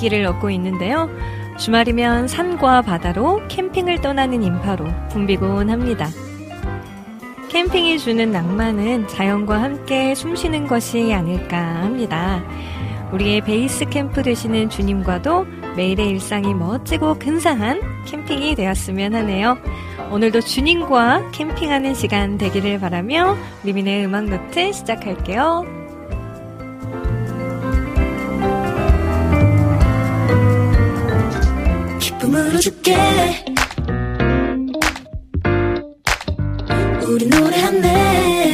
인기를 얻고 있는데요. 주말이면 산과 바다로 캠핑을 떠나는 인파로 붐비곤 합니다. 캠핑이 주는 낭만은 자연과 함께 숨쉬는 것이 아닐까 합니다. 우리의 베이스 캠프 되시는 주님과도 매일의 일상이 멋지고 근사한 캠핑이 되었으면 하네요. 오늘도 주님과 캠핑하는 시간 되기를 바라며 리민의 음악 노트 시작할게요. 선물로 줄게. 우리 노래한대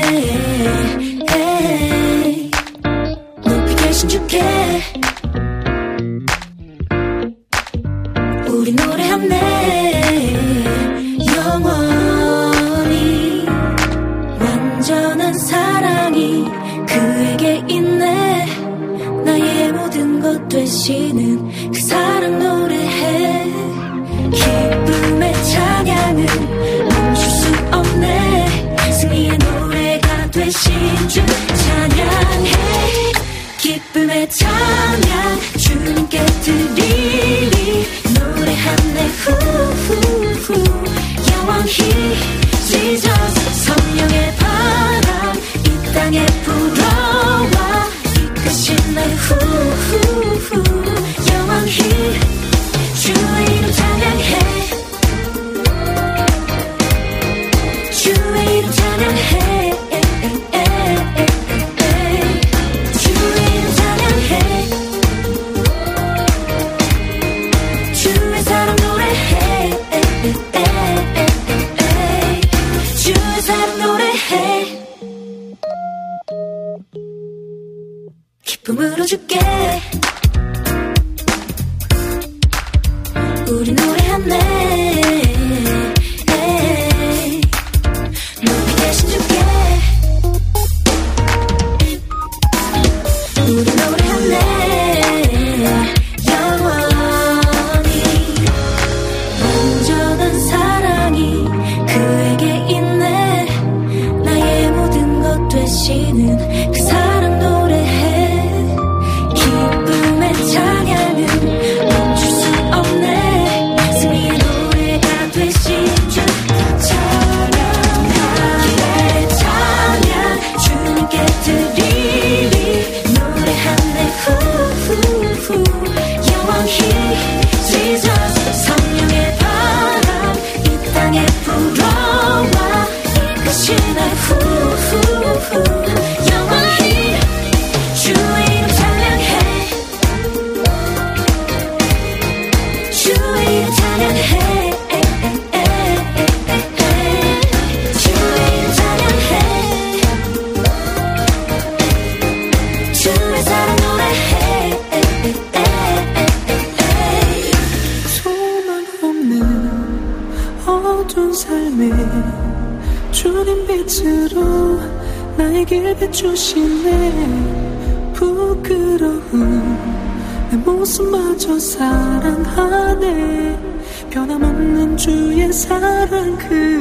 Uncle.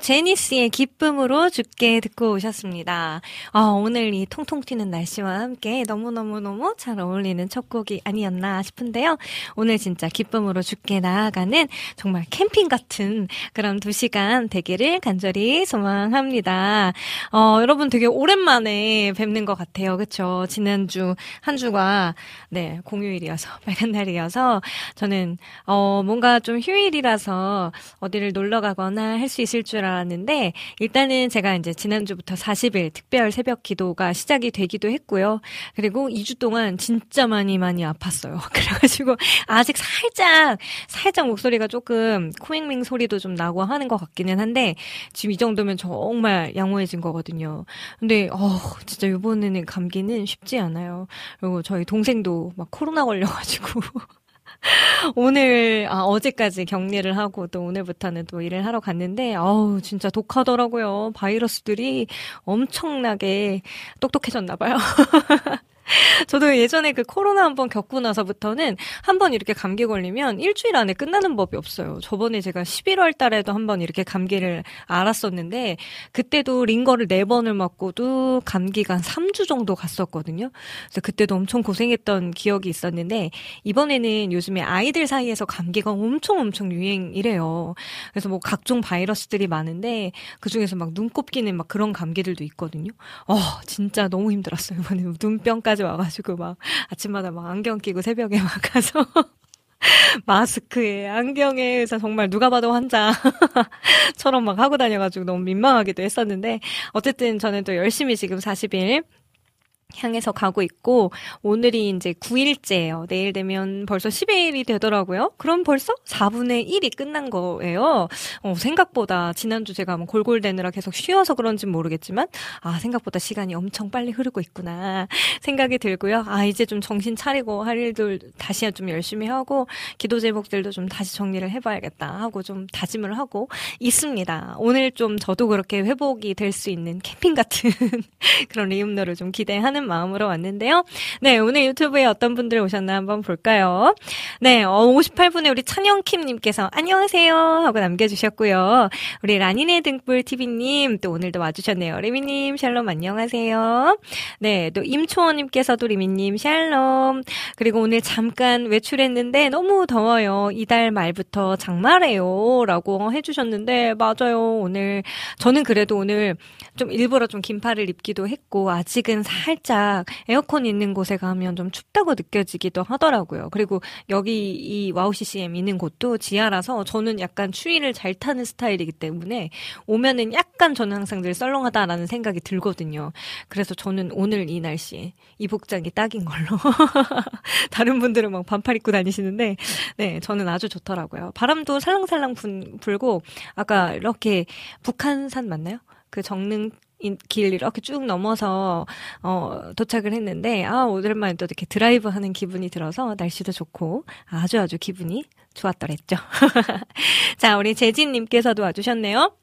제니스의 기쁨으로 죽게 듣고 오셨습니다. 아, 오늘 이 통통 튀는 날씨와 함께 너무너무너무 잘 어울리는 첫 곡이 아니었나 싶은데요. 오늘 진짜 기쁨으로 죽게 나아가는 정말 캠핑 같은 그런 두 시간 되기를 간절히 소망합니다. 어, 여러분 되게 오랜만에 뵙는 것 같아요. 그쵸? 지난주 한 주가 네, 공휴일이어서, 빨간 날이어서 저는 어, 뭔가 좀 휴일이라서 어디를 놀러 가거나 할 수 있을 줄 알았는데 일단은 제가 이제 지난주부터 40일 특별 새벽 기도가 시작이 되기도 했고요. 그리고 2주 동안 진짜 많이 많이 아팠어요. 그래가지고 아직 살짝 살짝 목소리가 조금 코맹맹 소리도 좀 나고 하는 것 같기는 한데 지금 이 정도면 정말 양호해진 거거든요. 근데 어 진짜 이번에는 감기는 쉽지 않아요. 그리고 저희 동생도 막 코로나 걸려가지고 오늘 아 어제까지 격리를 하고 또 오늘부터는 또 일을 하러 갔는데 아우 진짜 독하더라고요. 바이러스들이 엄청나게 똑똑해졌나 봐요. 저도 예전에 그 코로나 한번 겪고 나서부터는 한 번 이렇게 감기 걸리면 일주일 안에 끝나는 법이 없어요. 저번에 제가 11월 달에도 한 번 이렇게 감기를 알았었는데 그때도 링거를 4번을 맞고도 감기가 한 3주 정도 갔었거든요. 그래서 그때도 엄청 고생했던 기억이 있었는데 이번에는 요즘에 아이들 사이에서 감기가 엄청 엄청 유행이래요. 그래서 뭐 각종 바이러스들이 많은데 그 중에서 막 눈곱 끼는 막 그런 감기들도 있거든요. 어, 진짜 너무 힘들었어요. 이번에 눈병까지 여기까지 와가지고 막 아침마다 막 안경 끼고 새벽에 막 가서 마스크에 안경에 그래서 정말 누가 봐도 환자처럼 막 하고 다녀가지고 너무 민망하기도 했었는데 어쨌든 저는 또 열심히 지금 40일 향해서 가고 있고 오늘이 이제 9일째예요. 내일 되면 벌써 10일이 되더라고요. 그럼 벌써 4분의 1이 끝난 거예요. 어, 생각보다 지난주 제가 뭐 골골대느라 계속 쉬어서 그런지 모르겠지만 아 생각보다 시간이 엄청 빨리 흐르고 있구나 생각이 들고요. 아 이제 좀 정신 차리고 할 일들 다시 좀 열심히 하고 기도 제목들도 좀 다시 정리를 해봐야겠다 하고 좀 다짐을 하고 있습니다. 오늘 좀 저도 그렇게 회복이 될 수 있는 캠핑 같은 그런 리움너를 좀 기대하는 하는 마음으로 왔는데요. 네, 오늘 유튜브에 어떤 분들 오셨나 한번 볼까요? 네, 어, 58분의 우리 찬영킴님께서 안녕하세요 하고 남겨주셨고요. 우리 라니네 등불 TV님 또 오늘도 와주셨네요. 리미님 샬롬 안녕하세요. 네, 또 임초원님께서도 리미님 샬롬. 그리고 오늘 잠깐 외출했는데 너무 더워요. 이달 말부터 장마래요. 라고 해주셨는데 맞아요. 오늘 저는 그래도 오늘 좀 일부러 좀 긴팔을 입기도 했고 아직은 살짝 에어컨 있는 곳에 가면 좀 춥다고 느껴지기도 하더라고요. 그리고 여기 이 와우 CCM 있는 곳도 지하라서 저는 약간 추위를 잘 타는 스타일이기 때문에 오면은 약간 저는 항상 늘 썰렁하다라는 생각이 들거든요. 그래서 저는 오늘 이 날씨에 이 복장이 딱인 걸로. 다른 분들은 막 반팔 입고 다니시는데, 네, 저는 아주 좋더라고요. 바람도 살랑살랑 불고, 아까 이렇게 북한산 맞나요? 그 정릉 길 이렇게 쭉 넘어서 어 도착을 했는데 아 오랜만에 또 이렇게 드라이브 하는 기분이 들어서 날씨도 좋고 아주 아주 기분이 좋았더랬죠. 자, 우리 재진 님께서도 와 주셨네요.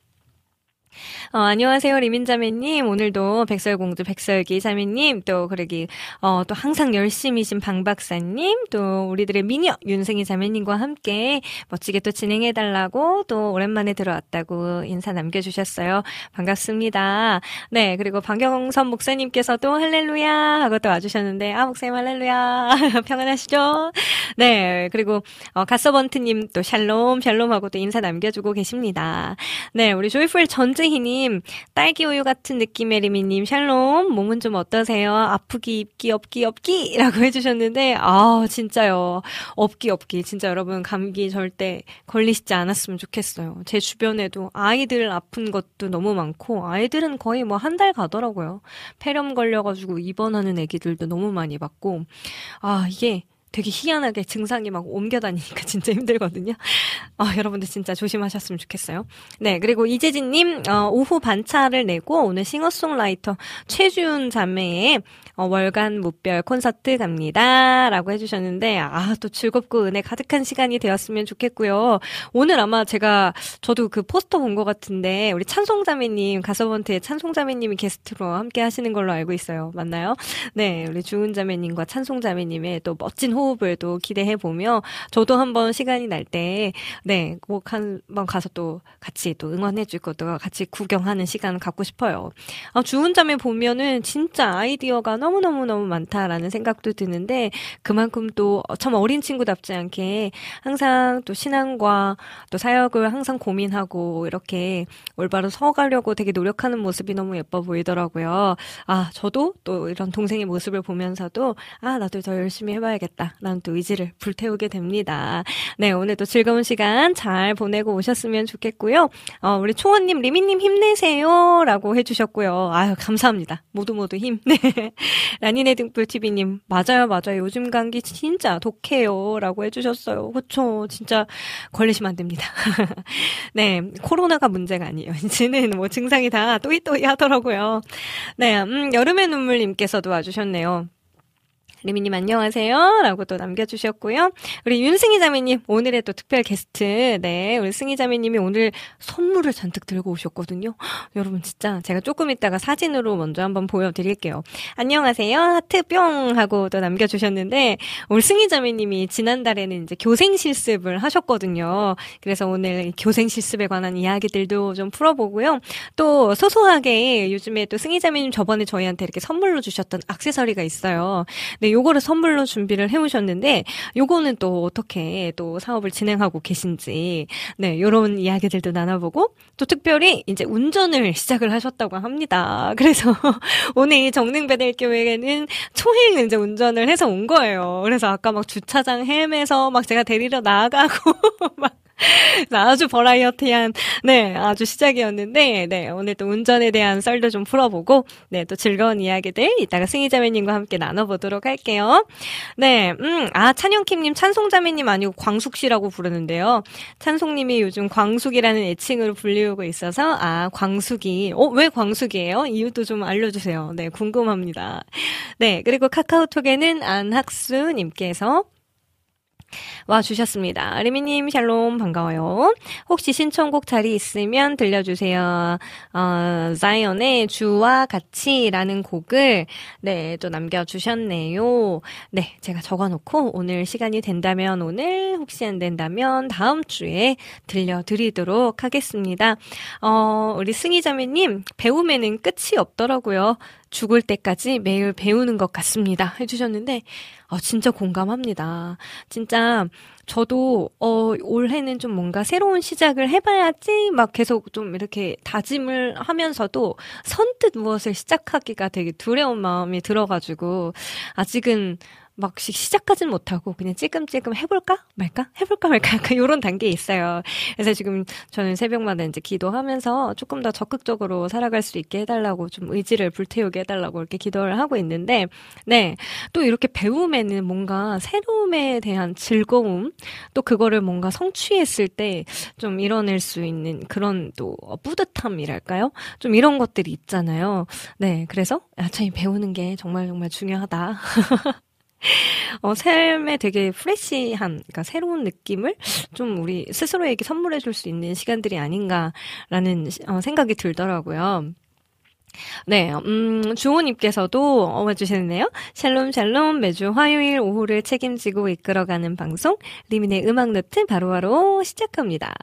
어, 안녕하세요, 리민자매님. 오늘도 백설공주 백설기 자매님, 또, 그러기, 어, 또 항상 열심이신 방박사님, 또, 우리들의 미녀 윤승희 자매님과 함께 멋지게 또 진행해달라고 또 오랜만에 들어왔다고 인사 남겨주셨어요. 반갑습니다. 네, 그리고 방경선 목사님께서도 할렐루야 하고 또 와주셨는데, 아, 목사님 할렐루야. 평안하시죠? 네, 그리고, 어, 가서번트님 또 샬롬, 샬롬 하고 또 인사 남겨주고 계십니다. 네, 우리 조이풀 전재 이희님, 딸기 우유 같은 느낌의 리미님, 샬롬, 몸은 좀 어떠세요? 아프기, 입기, 없기, 없기? 라고 해주셨는데, 아, 진짜요. 없기, 없기. 진짜 여러분, 감기 절대 걸리시지 않았으면 좋겠어요. 제 주변에도 아이들 아픈 것도 너무 많고, 아이들은 거의 뭐 한 달 가더라고요. 폐렴 걸려가지고 입원하는 애기들도 너무 많이 봤고, 아, 이게 되게 희한하게 증상이 막 옮겨 다니니까 진짜 힘들거든요. 어, 여러분들 진짜 조심하셨으면 좋겠어요. 네, 그리고 이재진님, 어, 오후 반차를 내고 오늘 싱어송라이터 최준 자매의 어, 월간 무별 콘서트 갑니다. 라고 해주셨는데, 아, 또 즐겁고 은혜 가득한 시간이 되었으면 좋겠고요. 오늘 아마 제가, 저도 그 포스터 본 것 같은데, 우리 찬송자매님, 가서번트의 찬송자매님이 게스트로 함께 하시는 걸로 알고 있어요. 맞나요? 네, 우리 주은자매님과 찬송자매님의 또 멋진 호흡을 또 기대해 보며, 저도 한번 시간이 날 때, 네, 꼭 한번 가서 또 같이 또 응원해 줄 것도 같이 구경하는 시간 갖고 싶어요. 아, 주은자매 보면은 진짜 아이디어가 너무 너무너무 많다라는 생각도 드는데 그만큼 또 참 어린 친구답지 않게 항상 또 신앙과 또 사역을 항상 고민하고 이렇게 올바로 서가려고 되게 노력하는 모습이 너무 예뻐 보이더라고요. 아, 저도 또 이런 동생의 모습을 보면서도 아, 나도 더 열심히 해봐야겠다. 라는 또 의지를 불태우게 됩니다. 네, 오늘도 즐거운 시간 잘 보내고 오셨으면 좋겠고요. 어, 우리 초원님, 리미님 힘내세요. 라고 해주셨고요. 아유, 감사합니다. 모두 모두 힘. 네. 라니네 등불TV님, 맞아요, 맞아요. 요즘 감기 진짜 독해요. 라고 해주셨어요. 그쵸. 진짜 걸리시면 안 됩니다. 네. 코로나가 문제가 아니에요. 이제는 뭐 증상이 다 또이또이 하더라고요. 네. 음, 여름의 눈물님께서도 와주셨네요. 리미님 안녕하세요. 라고 또 남겨주셨고요. 우리 윤승희 자매님, 오늘의 또 특별 게스트. 네, 우리 승희 자매님이 오늘 선물을 잔뜩 들고 오셨거든요. 여러분 진짜 제가 조금 있다가 사진으로 먼저 한번 보여드릴게요. 안녕하세요. 하트 뿅! 하고 또 남겨주셨는데, 우리 승희 자매님이 지난달에는 이제 교생 실습을 하셨거든요. 그래서 오늘 교생 실습에 관한 이야기들도 좀 풀어보고요. 또 소소하게 요즘에 또 승희 자매님 저번에 저희한테 이렇게 선물로 주셨던 악세서리가 있어요. 네, 요거를 선물로 준비를 해오셨는데 요거는 또 어떻게 또 사업을 진행하고 계신지 네 요런 이야기들도 나눠보고 또 특별히 이제 운전을 시작을 하셨다고 합니다. 그래서 오늘 정릉배들교회에는 초행 이제 운전을 해서 온 거예요. 그래서 아까 막 주차장 헤매서 막 제가 데리러 나가고 막 아주 버라이어티한, 네, 아주 시작이었는데, 네, 오늘 또 운전에 대한 썰도 좀 풀어보고, 네, 또 즐거운 이야기들 이따가 승희자매님과 함께 나눠보도록 할게요. 네, 음, 아, 찬영킴님, 찬송자매님 아니고 광숙씨라고 부르는데요. 찬송님이 요즘 광숙이라는 애칭으로 불리우고 있어서, 아, 광숙이, 어, 왜 광숙이에요? 이유도 좀 알려주세요. 네, 궁금합니다. 네, 그리고 카카오톡에는 안학수님께서, 와 주셨습니다. 리미님 샬롬 반가워요. 혹시 신청곡 자리 있으면 들려주세요. 어, 자이언의 주와 같이라는 곡을 네 또 남겨주셨네요. 네 제가 적어놓고 오늘 시간이 된다면 오늘 혹시 안 된다면 다음 주에 들려드리도록 하겠습니다. 어, 우리 승희 자매님 배움에는 끝이 없더라고요. 죽을 때까지 매일 배우는 것 같습니다. 해주셨는데, 어, 진짜 공감합니다. 진짜, 저도, 어, 올해는 좀 뭔가 새로운 시작을 해봐야지, 막 계속 좀 이렇게 다짐을 하면서도 선뜻 무엇을 시작하기가 되게 두려운 마음이 들어가지고, 아직은 막 시작하진 못하고 그냥 찔끔찔끔 해볼까 말까 해볼까 말까 약간 이런 단계에 있어요. 그래서 지금 저는 새벽마다 이제 기도하면서 조금 더 적극적으로 살아갈 수 있게 해달라고 좀 의지를 불태우게 해달라고 이렇게 기도를 하고 있는데 네 또 이렇게 배움에는 뭔가 새로움에 대한 즐거움 또 그거를 뭔가 성취했을 때 좀 이뤄낼 수 있는 그런 또 뿌듯함이랄까요? 좀 이런 것들이 있잖아요. 네 그래서 아참 배우는 게 정말 정말 중요하다. 어, 삶에 되게 프레시한, 그러니까 새로운 느낌을 좀 우리 스스로에게 선물해 줄 수 있는 시간들이 아닌가라는 어, 생각이 들더라고요. 네, 음, 주호님께서도 어와주셨네요. 샬롬 샬롬 매주 화요일 오후를 책임지고 이끌어가는 방송 리민의 음악 노트 바로바로 시작합니다.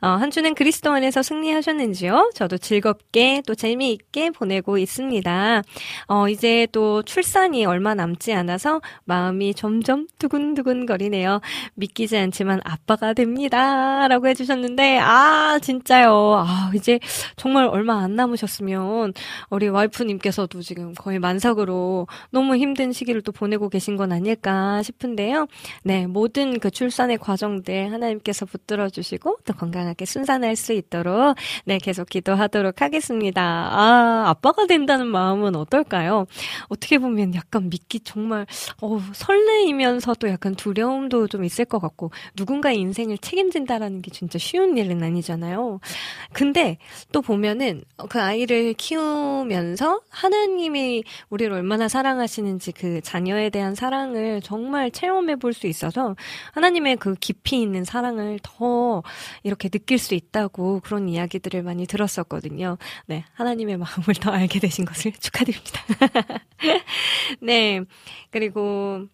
어, 한 주는 그리스도 안에서 승리하셨는지요? 저도 즐겁게 또 재미있게 보내고 있습니다. 어, 이제 또 출산이 얼마 남지 않아서 마음이 점점 두근두근 거리네요. 믿기지 않지만 아빠가 됩니다. 라고 해주셨는데, 아, 진짜요. 아, 이제 정말 얼마 안 남으셨으면 우리 와이프님께서도 지금 거의 만삭으로 너무 힘든 시기를 또 보내고 계신 건 아닐까 싶은데요. 네, 모든 그 출산의 과정들 하나님께서 붙들어 주시고 또 건강하게 순산할 수 있도록 네, 계속 기도하도록 하겠습니다. 아, 아빠가 된다는 마음은 어떨까요? 어떻게 보면 약간 믿기 정말 어, 설레이면서도 약간 두려움도 좀 있을 것 같고 누군가의 인생을 책임진다라는 게 진짜 쉬운 일은 아니잖아요. 근데 또 보면은 그 아이를 키우 면서 하나님이 우리를 얼마나 사랑하시는지 그 자녀에 대한 사랑을 정말 체험해 볼 수 있어서 하나님의 그 깊이 있는 사랑을 더 이렇게 느낄 수 있다고 그런 이야기들을 많이 들었었거든요. 네. 하나님의 마음을 더 알게 되신 것을 축하드립니다. 네. 그리고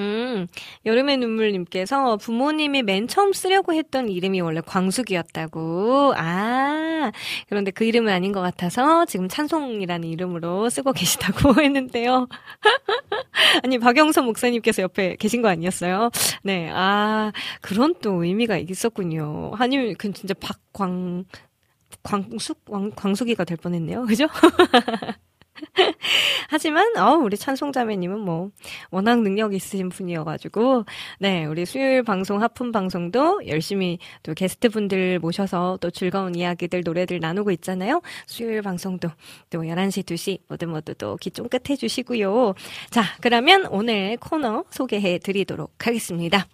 음, 여름의 눈물님께서 부모님이 맨 처음 쓰려고 했던 이름이 원래 광숙이었다고. 아, 그런데 그 이름은 아닌 것 같아서 지금 찬송이라는 이름으로 쓰고 계시다고 했는데요. 아니, 박영선 목사님께서 옆에 계신 거 아니었어요? 네, 아, 그런 또 의미가 있었군요. 아니면, 그 진짜 박광, 광숙? 광, 광숙이가 될 뻔했네요. 그죠? 하지만 어 우리 찬송자매님은 뭐 워낙 능력 있으신 분이어가지고 네 우리 수요일 방송 하품 방송도 열심히 또 게스트 분들 모셔서 또 즐거운 이야기들 노래들 나누고 있잖아요. 수요일 방송도 또 11시 2시 모두 모두 또 귀 쫑긋 해 주시고요. 자 그러면 오늘 코너 소개해 드리도록 하겠습니다.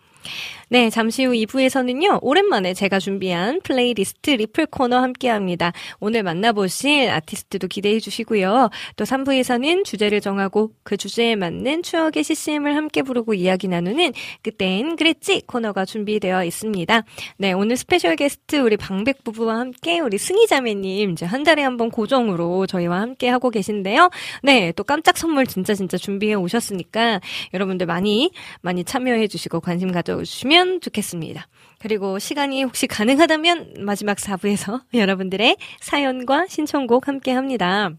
네, 잠시 후 2부에서는요, 오랜만에 제가 준비한 플레이리스트 리플 코너 함께 합니다. 오늘 만나보실 아티스트도 기대해 주시고요. 또 3부에서는 주제를 정하고 그 주제에 맞는 추억의 CCM을 함께 부르고 이야기 나누는 그땐 그랬지 코너가 준비되어 있습니다. 네, 오늘 스페셜 게스트 우리 방백 부부와 함께 우리 승희 자매님 이제 한 달에 한 번 고정으로 저희와 함께 하고 계신데요. 네, 또 깜짝 선물 진짜 진짜 준비해 오셨으니까 여러분들 많이 많이 참여해 주시고 관심 가져 주시면 좋겠습니다. 그리고 시간이 혹시 가능하다면 마지막 4부에서 여러분들의 사연과 신청곡 함께 합니다.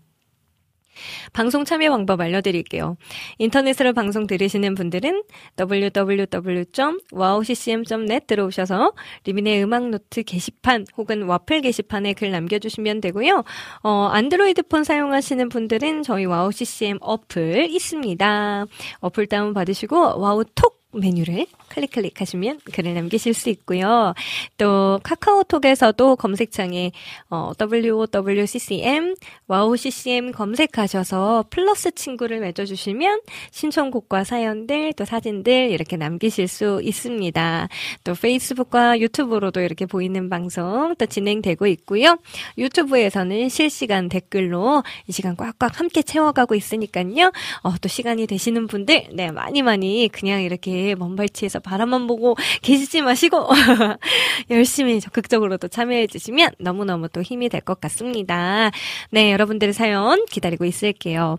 방송 참여 방법 알려드릴게요. 인터넷으로 방송 들으시는 분들은 www.wowccm.net 들어오셔서 리민의 음악노트 게시판 혹은 와플 게시판에 글 남겨주시면 되고요. 어, 안드로이드폰 사용하시는 분들은 저희 와우CCM 어플 있습니다. 어플 다운 받으시고 와우톡 메뉴를 클릭 클릭하시면 글을 남기실 수 있고요. 또 카카오톡에서도 검색창에 어, WOWCCM, 와우CCM 검색하셔서 플러스 친구를 맺어주시면 신청곡과 사연들 또 사진들 이렇게 남기실 수 있습니다. 또 페이스북과 유튜브로도 이렇게 보이는 방송 또 진행되고 있고요. 유튜브에서는 실시간 댓글로 이 시간 꽉꽉 함께 채워가고 있으니까요. 어, 또 시간이 되시는 분들 네 많이 많이 그냥 이렇게 먼발치에서 바라만 보고 계시지 마시고 열심히 적극적으로 또 참여해 주시면 너무너무 또 힘이 될 것 같습니다. 네, 여러분들의 사연 기다리고 있을게요.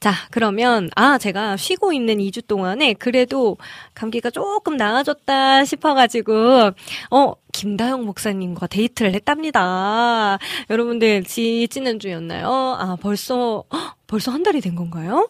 자, 그러면 아, 제가 쉬고 있는 2주 동안에 그래도 감기가 조금 나아졌다 싶어 가지고 어 김다영 목사님과 데이트를 했답니다. 여러분들 지 지난주였나요? 아 벌써 벌써 한 달이 된 건가요?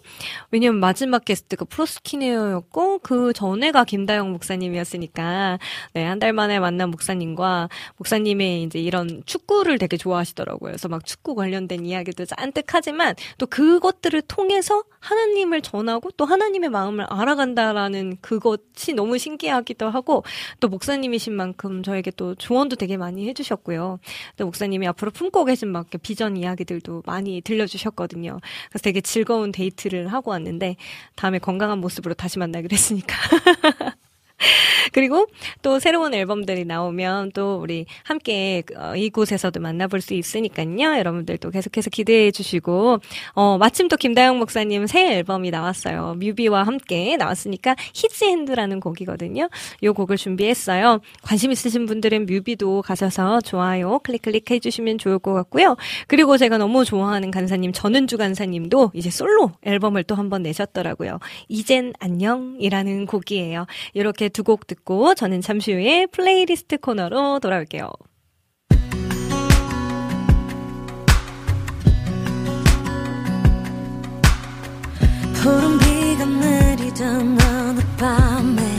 왜냐면 마지막 게스트가 프로스키네어였고 그 전에가 김다영 목사님이었으니까 네, 한 달 만에 만난 목사님과 목사님의 이제 이런 축구를 되게 좋아하시더라고요. 그래서 막 축구 관련된 이야기도 잔뜩 하지만 또 그것들을 통해서 하나님을 전하고 또 하나님의 마음을 알아간다라는 그것이 너무 신기하기도 하고 또 목사님이신 만큼 저에게 또 조언도 되게 많이 해주셨고요. 또 목사님이 앞으로 품고 계신 막 비전 이야기들도 많이 들려주셨거든요. 그래서 되게 즐거운 데이트를 하고 왔는데 다음에 건강한 모습으로 다시 만나기로 했으니까. 그리고 또 새로운 앨범들이 나오면 또 우리 함께 어, 이곳에서도 만나볼 수 있으니까요. 여러분들도 계속해서 기대해 주시고 어 마침 또 김다영 목사님 새 앨범이 나왔어요. 뮤비와 함께 나왔으니까 히즈핸드라는 곡이거든요. 요 곡을 준비했어요. 관심 있으신 분들은 뮤비도 가셔서 좋아요 클릭 클릭 해주시면 좋을 것 같고요. 그리고 제가 너무 좋아하는 간사님 전은주 간사님도 이제 솔로 앨범을 또 한번 내셨더라고요. 이젠 안녕이라는 곡이에요. 이렇게 두 곡 듣고 저는 잠시 후에 플레이리스트 코너로 돌아올게요. 푸른 비가 내리던 어느 밤에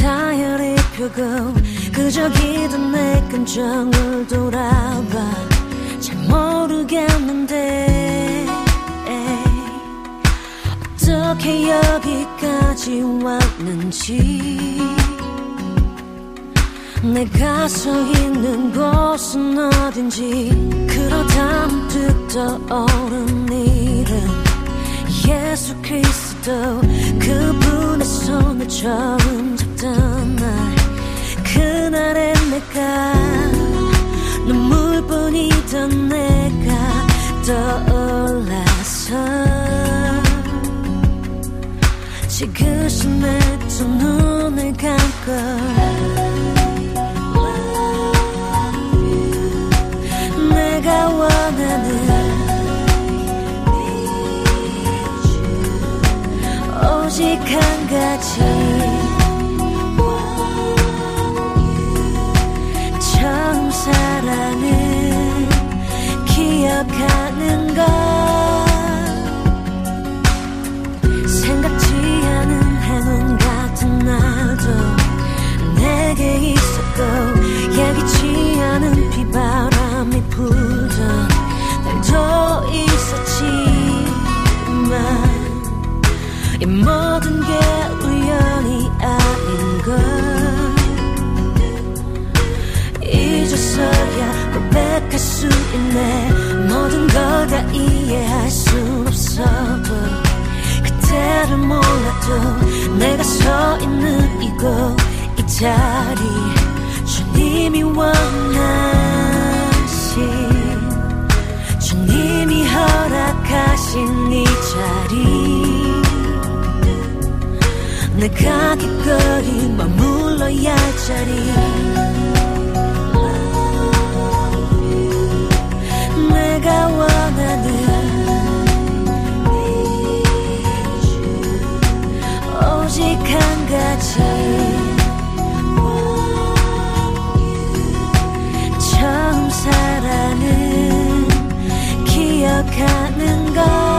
타열이 펴고 그저 기던 내 감정을 돌아봐 참 모르겠는데 어떻게 여기까지 왔는지. 내가 서 있는 곳은 어딘지. 그러다 문득 떠오른 이름 예수 그리스도 그분의 손을 처음 잡던 날 그날의 내가 눈물뿐이던 내가 떠올라서 지그시 내두 눈을 감고. 내가 원하는 오직 한 가지. 처음 사랑을 기억하는 것 내게 있었고 예기치 않은 비바람이 불던 날도 있었지만 이 모든 게 우연이 아닌 걸. 이제서야 고백할 수 있네. 모든 걸 다 이해할 순 없어도 그때를 몰라도 내가 서 있는 이곳 이 자리 주님이 원하신 주님이 허락하신 이 자리. 내가 기꺼이 머물러야 할 자리. 내가 원하는 오직 한 가지 기억하는 것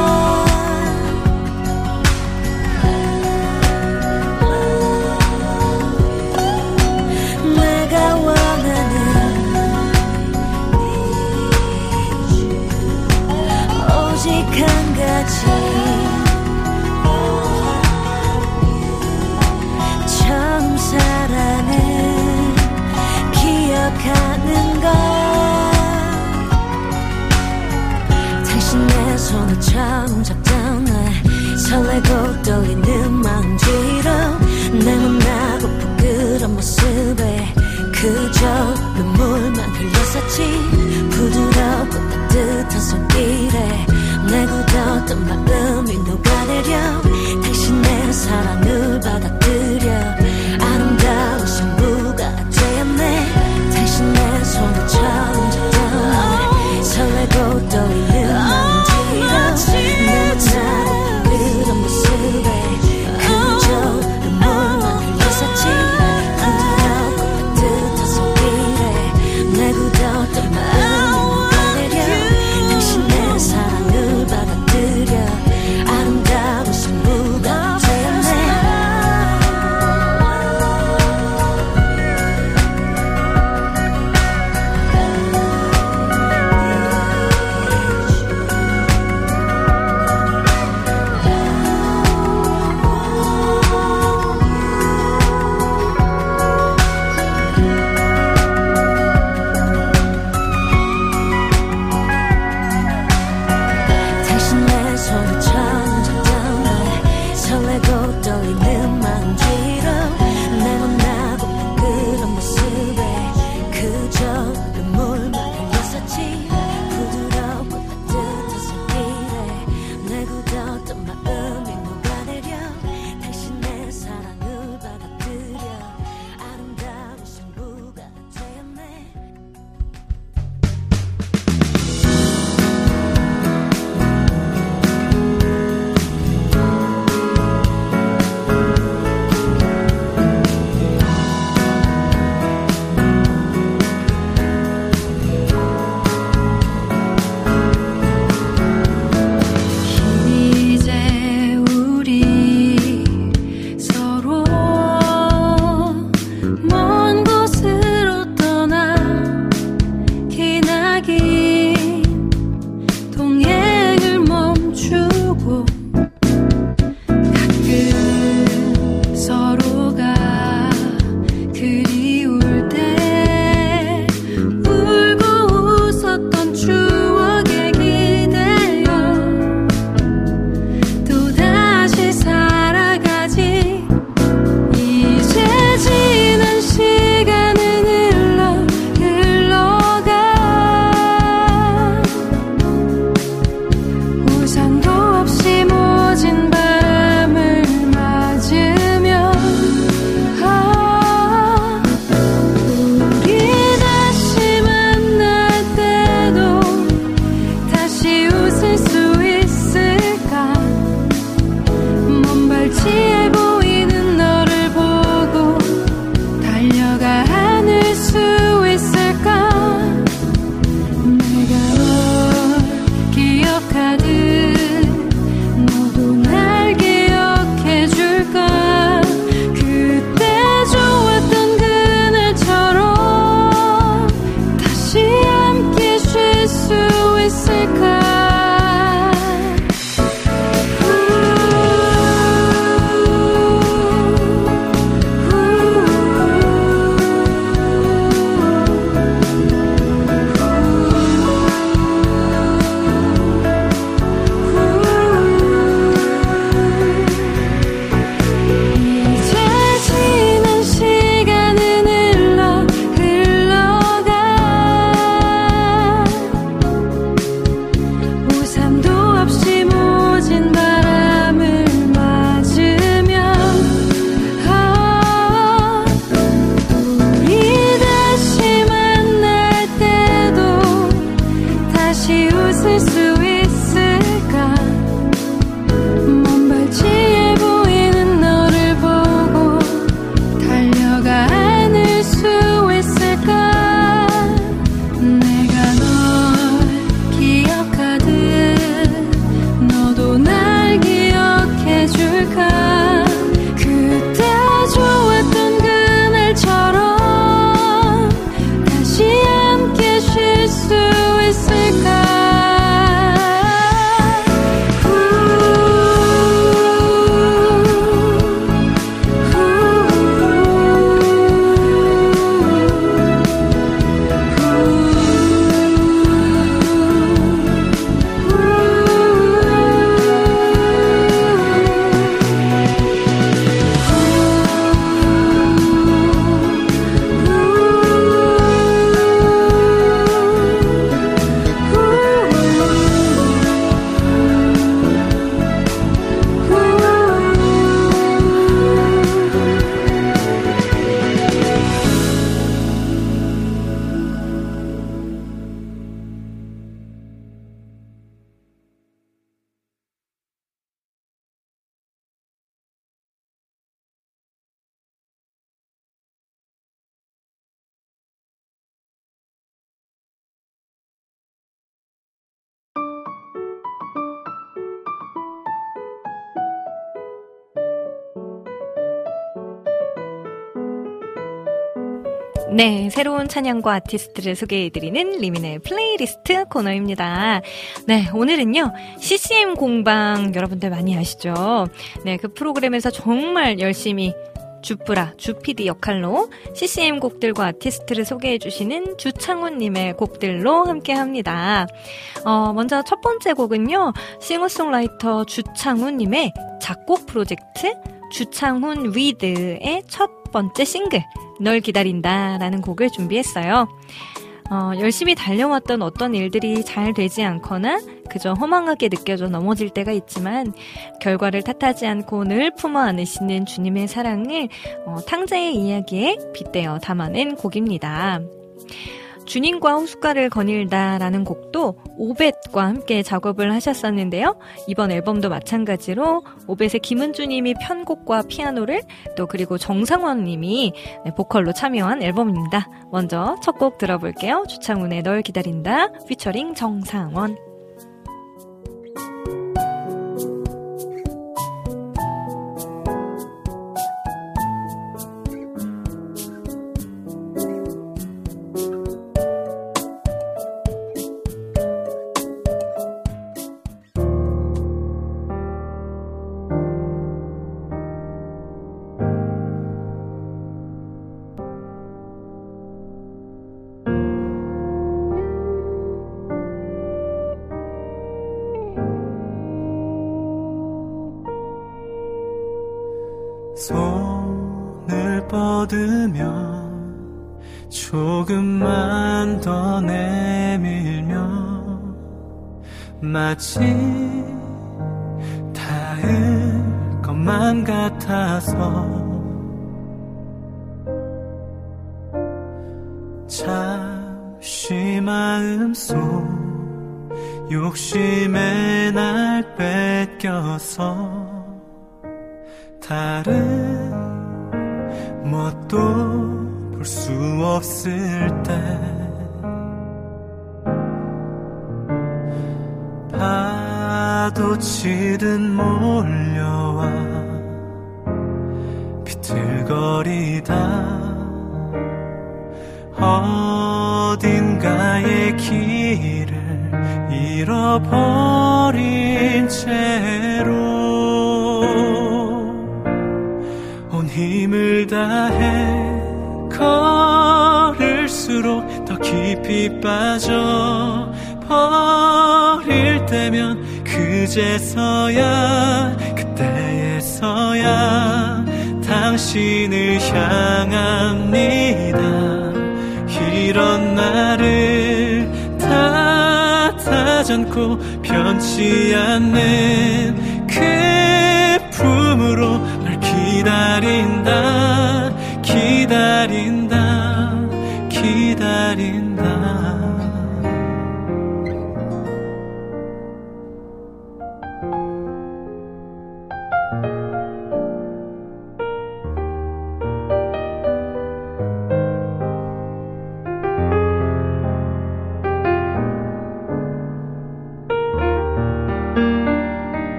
네, 새로운 찬양과 아티스트를 소개해드리는 리민의 플레이리스트 코너입니다. 네, 오늘은요, CCM 공방 여러분들 많이 아시죠? 네, 그 프로그램에서 정말 열심히 주프라, 주피디 역할로 CCM 곡들과 아티스트를 소개해주시는 주창훈님의 곡들로 함께 합니다. 어, 먼저 첫 번째 곡은요, 싱어송라이터 주창훈님의 작곡 프로젝트 주창훈 위드의 첫 번째 싱글, 널 기다린다 라는 곡을 준비했어요. 어, 열심히 달려왔던 어떤 일들이 잘 되지 않거나 그저 허망하게 느껴져 넘어질 때가 있지만 결과를 탓하지 않고 늘 품어 안으시는 주님의 사랑을 어, 탕자의 이야기에 빗대어 담아낸 곡입니다. 주님과 호숫가를 거닐다라는 곡도 오벳과 함께 작업을 하셨었는데요. 이번 앨범도 마찬가지로 오벳의 김은주님이 편곡과 피아노를 또 그리고 정상원님이 네, 보컬로 참여한 앨범입니다. 먼저 첫 곡 들어볼게요. 주창훈의 널 기다린다 피처링 정상원. 마치 닿을 것만 같아서 잠시 마음속 욕심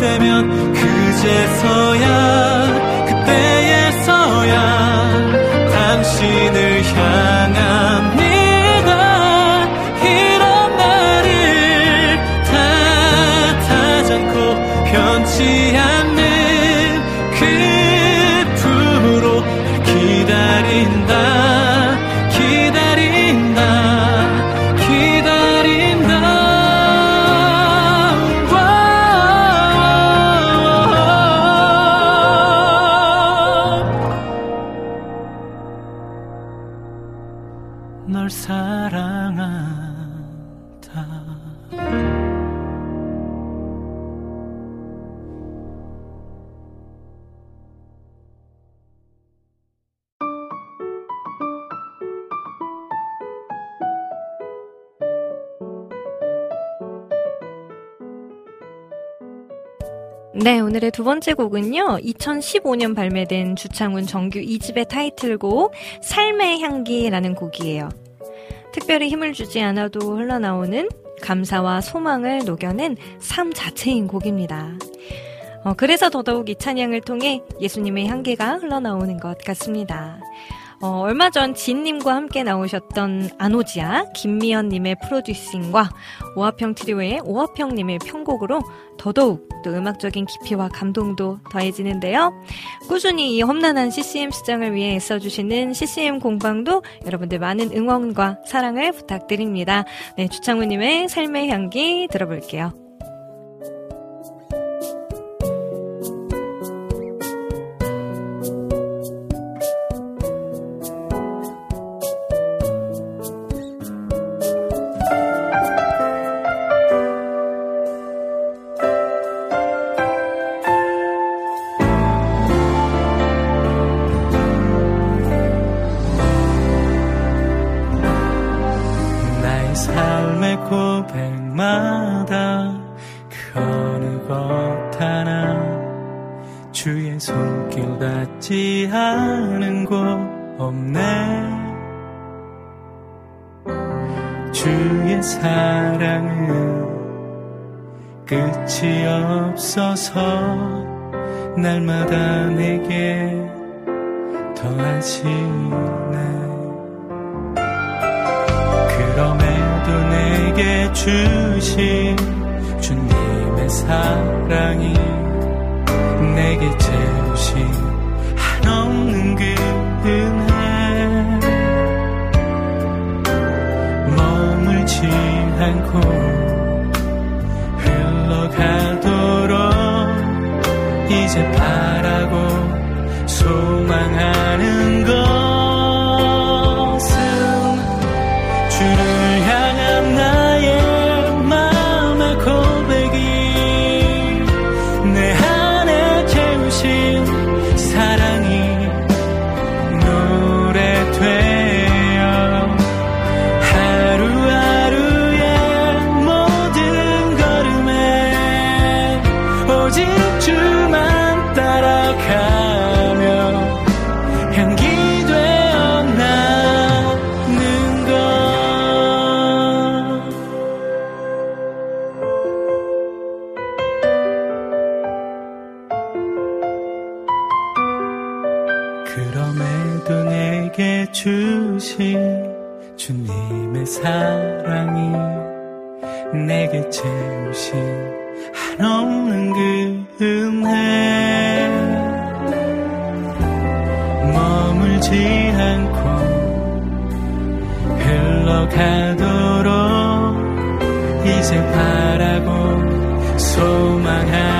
되면 네, 오늘의 두 번째 곡은요. 2015년 발매된 주창훈 정규 2집의 타이틀곡 삶의 향기라는 곡이에요. 특별히 힘을 주지 않아도 흘러나오는 감사와 소망을 녹여낸 삶 자체인 곡입니다. 어, 그래서 더더욱 이 찬양을 통해 예수님의 향기가 흘러나오는 것 같습니다. 어, 얼마 전 진님과 함께 나오셨던 아노지아 김미연님의 프로듀싱과 오화평 트리오의 오화평님의 편곡으로 더더욱 또 음악적인 깊이와 감동도 더해지는데요. 꾸준히 이 험난한 CCM 시장을 위해 애써주시는 CCM 공방도 여러분들 많은 응원과 사랑을 부탁드립니다. 네, 주창우님의 삶의 향기 들어볼게요. 사랑이 내게 채우신 한없는 그 은혜. 머물지 않고 흘러가도록 이제 바라고 소망하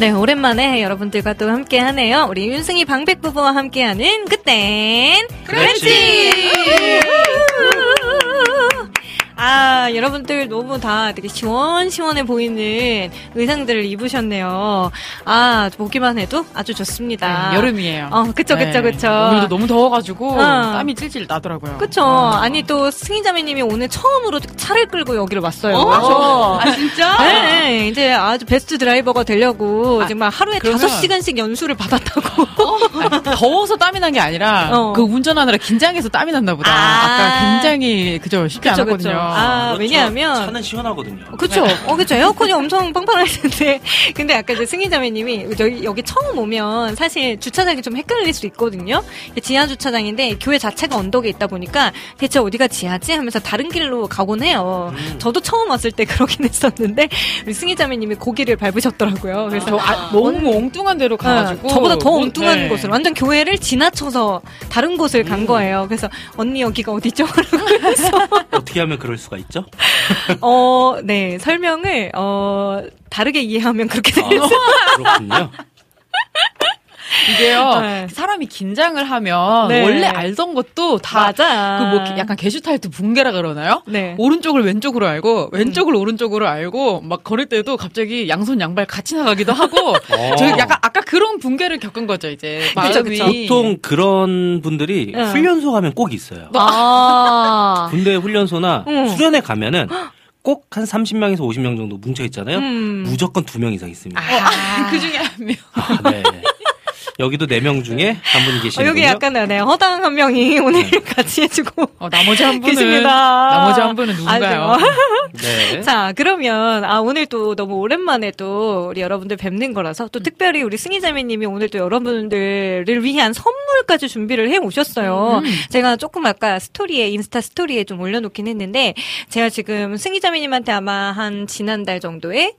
네, 오랜만에 여러분들과 또 함께 하네요. 우리 윤승희 방백 부부와 함께하는 그땐 그랬지! 아, 여러분들 너무 다 되게 시원시원해 보이는 의상들을 입으셨네요. 아, 보기만 해도 아주 좋습니다. 네, 여름이에요. 어, 그쵸, 그쵸, 네, 그쵸. 오늘도 너무 더워가지고 어. 땀이 찔찔 나더라고요. 그쵸. 어. 아니, 또 승희자매님이 오늘 처음으로 차를 끌고 여기를 왔어요. 어? 아 진짜? 네, 이제 아주 베스트 드라이버가 되려고 아, 정말 하루에 그러면- 다섯 시간씩 연수를 받았다고. 아니, 더워서 땀이 난 게 아니라 어. 그 운전하느라 긴장해서 땀이 났나 보다. 아. 아. 까 굉장히 그죠 쉽지 그쵸, 않았거든요. 그쵸. 아, 그렇죠. 왜냐하면 차는 시원하거든요. 그쵸. 어, 그쵸. 에어컨이 엄청 빵빵할 텐데. 근데 아까 이제 승희 자매님이 여기, 여기 처음 오면 사실 주차장이 좀 헷갈릴 수 있거든요. 지하 주차장인데 교회 자체가 언덕에 있다 보니까 대체 어디가 지하지? 하면서 다른 길로 가곤 해요. 음. 저도 처음 왔을 때 그러긴 했었는데 우리 승희 자매님이 고기를 밟으셨더라고요. 그래서 저 아, 너무 엉뚱한 데로 가가지고 네, 저보다 더 엉뚱한 네. 곳을 완전 교회를 지나쳐서 다른 곳을 간 거예요. 그래서 언니 여기가 어디죠? 그래서 어떻게 하면 그럴 수가 있죠? 어, 네 설명을 어 다르게 이해하면 그렇게 돼요. 그렇군요. 이게요 네. 사람이 긴장을 하면 네. 원래 알던 것도 다. 그 뭐 약간 게슈탈트 붕괴라 그러나요? 네. 오른쪽을 왼쪽으로 알고 왼쪽을 오른쪽으로 알고 막 걸을 때도 갑자기 양손 양발 같이 나가기도 하고 어. 저 약간 아까 그런 붕괴를 겪은 거죠 이제 그쵸, 마음이 그쵸. 보통 그런 분들이 응. 훈련소 가면 꼭 있어요. 아. 군대 훈련소나 응. 수련회 가면은 꼭한 30명에서 50명 정도 뭉쳐 있잖아요. 음. 무조건 두 명 이상 있습니다. 아, 그 중에 한 명. 아, 네. 여기도 네 명 중에 한 분이 어, 계시는군요. 여기 약간 네, 허당 한 명이 오늘 같이 해주고 어, 나머지 한 분은 계십니다. 나머지 한 분은 누군가요? 아주 네. 자, 그러면, 아, 오늘 또 너무 오랜만에 또 우리 여러분들 뵙는 거라서 음. 또 특별히 우리 승희자매님이 오늘 또 여러분들을 위한 선물까지 준비를 해 오셨어요. 음. 제가 조금 아까 스토리에, 인스타 스토리에 좀 올려놓긴 했는데, 제가 지금 승희자매님한테 아마 한 지난달 정도에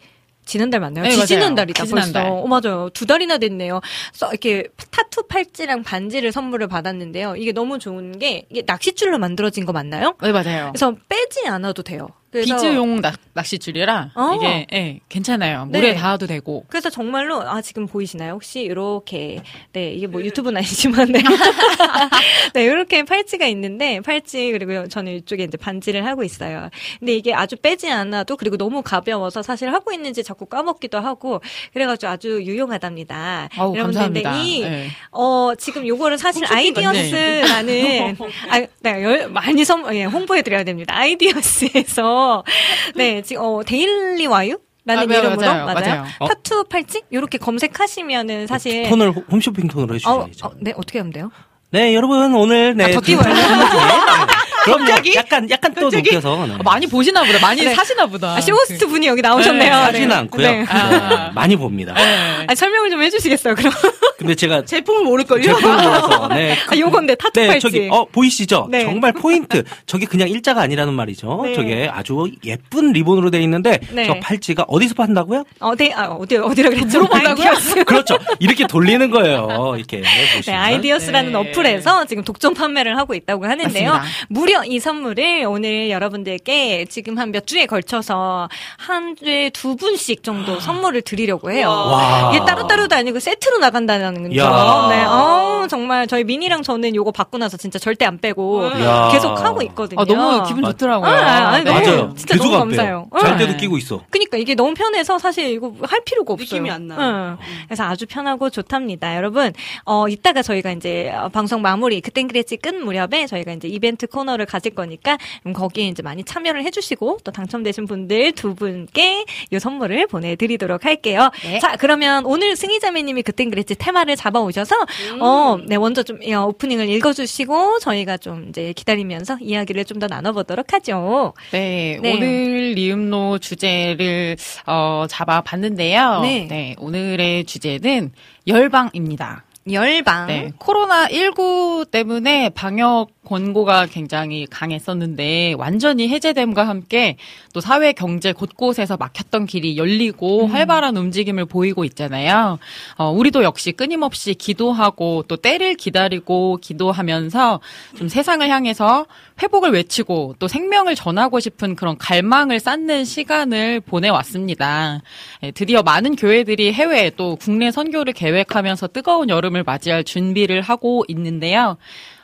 지난달 맞나요? 네, 지지난 달이다 맞아요. 벌써. 지지난달. 어 맞아요. 두 달이나 됐네요. 써 이렇게 타투 팔찌랑 반지를 선물을 받았는데요. 이게 너무 좋은 게 이게 낚싯줄로 만들어진 거 맞나요? 네 맞아요. 그래서 빼지 않아도 돼요. 비즈용 낚, 낚시줄이라 어. 이게 예, 괜찮아요. 물에 네. 닿아도 되고. 그래서 정말로 아 지금 보이시나요? 혹시 이렇게 네 이게 뭐 유튜브는 아니지만 네. 네 이렇게 팔찌가 있는데 팔찌 그리고 저는 이쪽에 이제 반지를 하고 있어요. 근데 이게 아주 빼지 않아도 그리고 너무 가벼워서 사실 하고 있는지 자꾸 까먹기도 하고 그래가지고 아주 유용하답니다. 아우 여러분들. 이 예. 어, 지금 요거를 사실 아이디어스라는, 아, 네, 열- 많이 선, 예, 홍보해드려야 됩니다. 아이디어스에서, 네, 지금, 어, 데일리 와유? 라는 아, 이름으로, 맞아요, 맞아요. 맞아요. 어? 타투 팔찌? 요렇게 검색하시면은 사실. 톤을 호- 홈쇼핑 톤으로 어, 해주셔야죠. 어, 네, 어떻게 하면 돼요? 네, 여러분 오늘 네. 아, 더 두- 띄워요? 그럼요. 약간 약간 또 높여서 네. 아, 많이 보시나 보다. 많이 네. 사시나 보다. 아, 쇼호스트 분이 여기 나오셨네요. 네, 네. 않고요. 네. 아. 네, 많이 봅니다. 네. 아, 설명을 좀 해주시겠어요, 그럼? 근데 제가 제품을 모를걸요? 제품을 몰라서 네. 아, 요건데, 타투 네, 팔찌. 저기 어 보이시죠? 네. 정말 포인트. 저게 그냥 일자가 아니라는 말이죠. 네. 저게 아주 예쁜 리본으로 돼 있는데 네. 저 팔찌가 어디서 판다고요? 어, 네, 아, 어디, 어디라 그랬죠? 물어본다고요? 아이디어스. 그렇죠. 이렇게 돌리는 거예요. 이렇게 네, 보시면. 아이디어스라는 네. 어플에서 지금 독점 판매를 하고 있다고 하는데요. 맞습니다. 무려 무려 이 선물을 오늘 여러분들께 지금 한 몇 주에 걸쳐서 한 주에 두 분씩 정도 선물을 드리려고 해요. 와. 이게 따로따로도 아니고 세트로 나간다는 거죠. 야. 네, 어, 정말 저희 미니랑 저는 요거 받고 나서 진짜 절대 안 빼고 야. 계속 하고 있거든요. 아, 너무 기분 맞- 좋더라고요. 아, 아, 아니, 네. 너무 맞아요. 진짜 너무. 감사해요. 잘 응. 때도 끼고 있어. 그니까 이게 너무 편해서 사실 이거 할 필요가 없어요. 느낌이 안 나요. 응. 그래서 아주 편하고 좋답니다. 여러분, 어, 이따가 저희가 이제 어, 방송 마무리, 그땐 그랬지 끝 무렵에 저희가 이제 이벤트 코너를 가질 거니까 음, 거기에 이제 많이 참여를 해주시고 또 당첨되신 분들 두 분께 이 선물을 보내드리도록 할게요. 자, 그러면 오늘 승희자매님이 그땐 그랬지 테마를 잡아오셔서 어, 네, 먼저 좀 어, 오프닝을 읽어주시고 저희가 좀 이제 기다리면서 이야기를 좀 더 나눠보도록 하죠. 네, 네. 오늘 리음노 주제를 어, 잡아봤는데요. 네. 오늘의 주제는 열방입니다. 열방. 네, 코로나 19 때문에 방역 권고가 굉장히 강했었는데 완전히 해제됨과 함께 또 사회 경제 곳곳에서 막혔던 길이 열리고 활발한 움직임을 보이고 있잖아요. 어, 우리도 역시 끊임없이 기도하고 또 때를 기다리고 기도하면서 좀 세상을 향해서 회복을 외치고 또 생명을 전하고 싶은 그런 갈망을 쌓는 시간을 보내왔습니다. 예, 드디어 많은 교회들이 해외 또 국내 선교를 계획하면서 뜨거운 여름을 맞이할 준비를 하고 있는데요.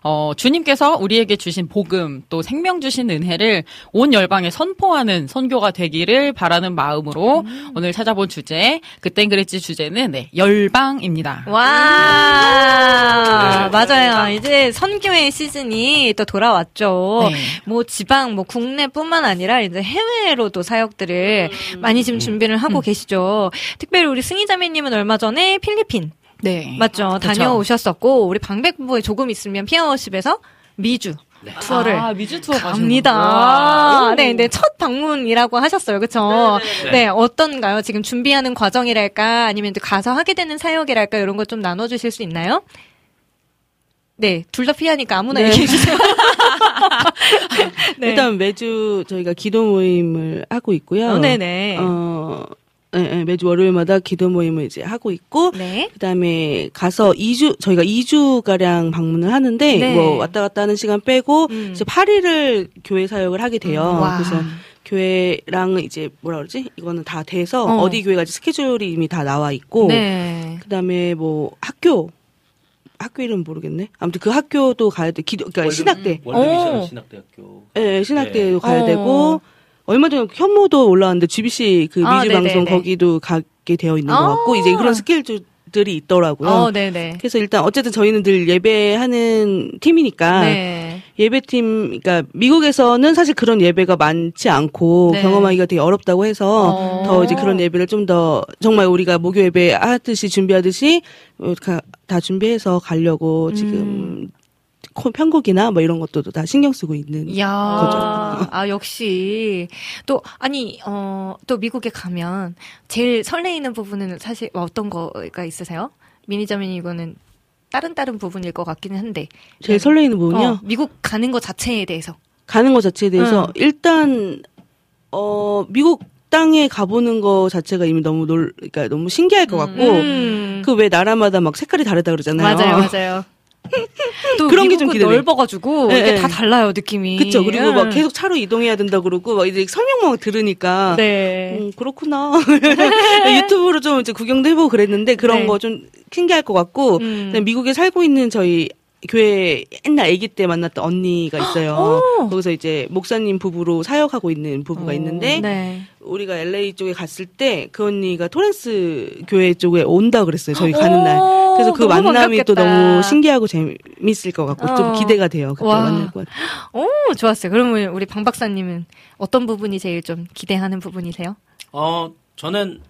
어, 주님께서 우리에게 주신 복음, 또 생명 주신 은혜를 온 열방에 선포하는 선교가 되기를 바라는 마음으로 오늘 찾아본 주제, 그땐 그랬지 주제는 네, 열방입니다. 와, 맞아요. 이제 선교의 시즌이 또 돌아왔죠. 네. 뭐 지방, 뭐 국내뿐만 아니라 이제 해외로도 사역들을 많이 지금 준비를 하고 계시죠. 특별히 우리 승희 자매님은 얼마 전에 필리핀 네. 맞죠? 다녀오셨었고 우리 방백부에 조금 있으면 피어십에서 미주 투어를 아, 미주 투어 갑니다. 네, 네, 첫 방문이라고 하셨어요. 그쵸? 네, 어떤가요? 지금 준비하는 과정이랄까? 아니면 가서 하게 되는 사역이랄까? 이런 거좀 나눠주실 수 있나요? 네, 둘 다 피하니까 아무나 네. 얘기해 주세요. 네. 일단 매주 저희가 기도 모임을 하고 있고요. 어, 네네. 어, 예, 예, 매주 월요일마다 기도 모임을 이제 하고 있고 네. 그다음에 가서 2주 저희가 2주 가량 방문을 하는데 네. 뭐 왔다 갔다 하는 시간 빼고 음. 이제 8일을 교회 사역을 하게 돼요. 와. 그래서 교회랑 이제 뭐라 그러지? 이거는 다 돼서 어. 어. 디 교회가 이제 스케줄이 이미 다 나와 있고 네. 그다음에 뭐 학교 학교 이름 모르겠네. 아무튼 그 학교도 가야 돼. 기도 그러니까 신학대. 월드미션 오. 신학대학교. 예, 신학대도 가야 어. 되고 얼마 전에 현모도 올라왔는데 GBC 그 아, 뮤직 방송 네네네. 거기도 가게 되어 있는 아. 것 같고 이제 그런 스케줄들이 있더라고요. 어, 네네. 그래서 일단 어쨌든 저희는 늘 예배하는 팀이니까 네. 예배팀 그러니까 미국에서는 사실 그런 예배가 많지 않고 네. 경험하기가 되게 어렵다고 해서 어. 더 이제 그런 예배를 좀 더 정말 우리가 목요 예배 하듯이 준비하듯이 어, 가- 다 준비해서 가려고 음. 지금 코- 편곡이나 뭐 이런 것도 다 신경 쓰고 있는 이야, 거죠. 아, 역시. 또, 아니, 어, 또 미국에 가면 제일 설레이는 부분은 사실 어떤 거가 있으세요? 미니자매님 이거는 다른 다른 부분일 것 같기는 한데. 제일 설레이는 부분이요. 어, 미국 가는 것 자체에 대해서. 가는 것 자체에 대해서 응. 일단 어 미국 땅에 가보는 거 자체가 이미 너무 놀 그러니까 너무 신기할 것 같고 음. 그왜 나라마다 막 색깔이 다르다 그러잖아요. 맞아요, 맞아요. 또 그런 게좀. 넓어가지고 예, 이게 예. 다 달라요 느낌이. 그쵸. 그리고 막 음. 계속 차로 이동해야 된다 그러고 막 이제 설명만 들으니까 네. 음, 그렇구나. 유튜브로 좀 이제 구경도 해보고 그랬는데 그런 네. 거좀 신기할 것 같고 음. 미국에 살고 있는 저희 교회 옛날 아기 때 만났던 언니가 있어요. 오. 거기서 이제 목사님 부부로 사역하고 있는 부부가 있는데 네. 우리가 LA 쪽에 갔을 때 그 언니가 토렌스 교회 쪽에 온다 그랬어요. 저희 가는 날. 오, 그래서 그 만남이 또 반갑겠다. 너무 신기하고 재밌을 것 같고 어. 좀 기대가 돼요. 그때 와. 만날 것. 오, 좋았어요. 그러면 우리 방 박사님은 어떤 부분이 제일 좀 기대하는 부분이세요? 어, 저는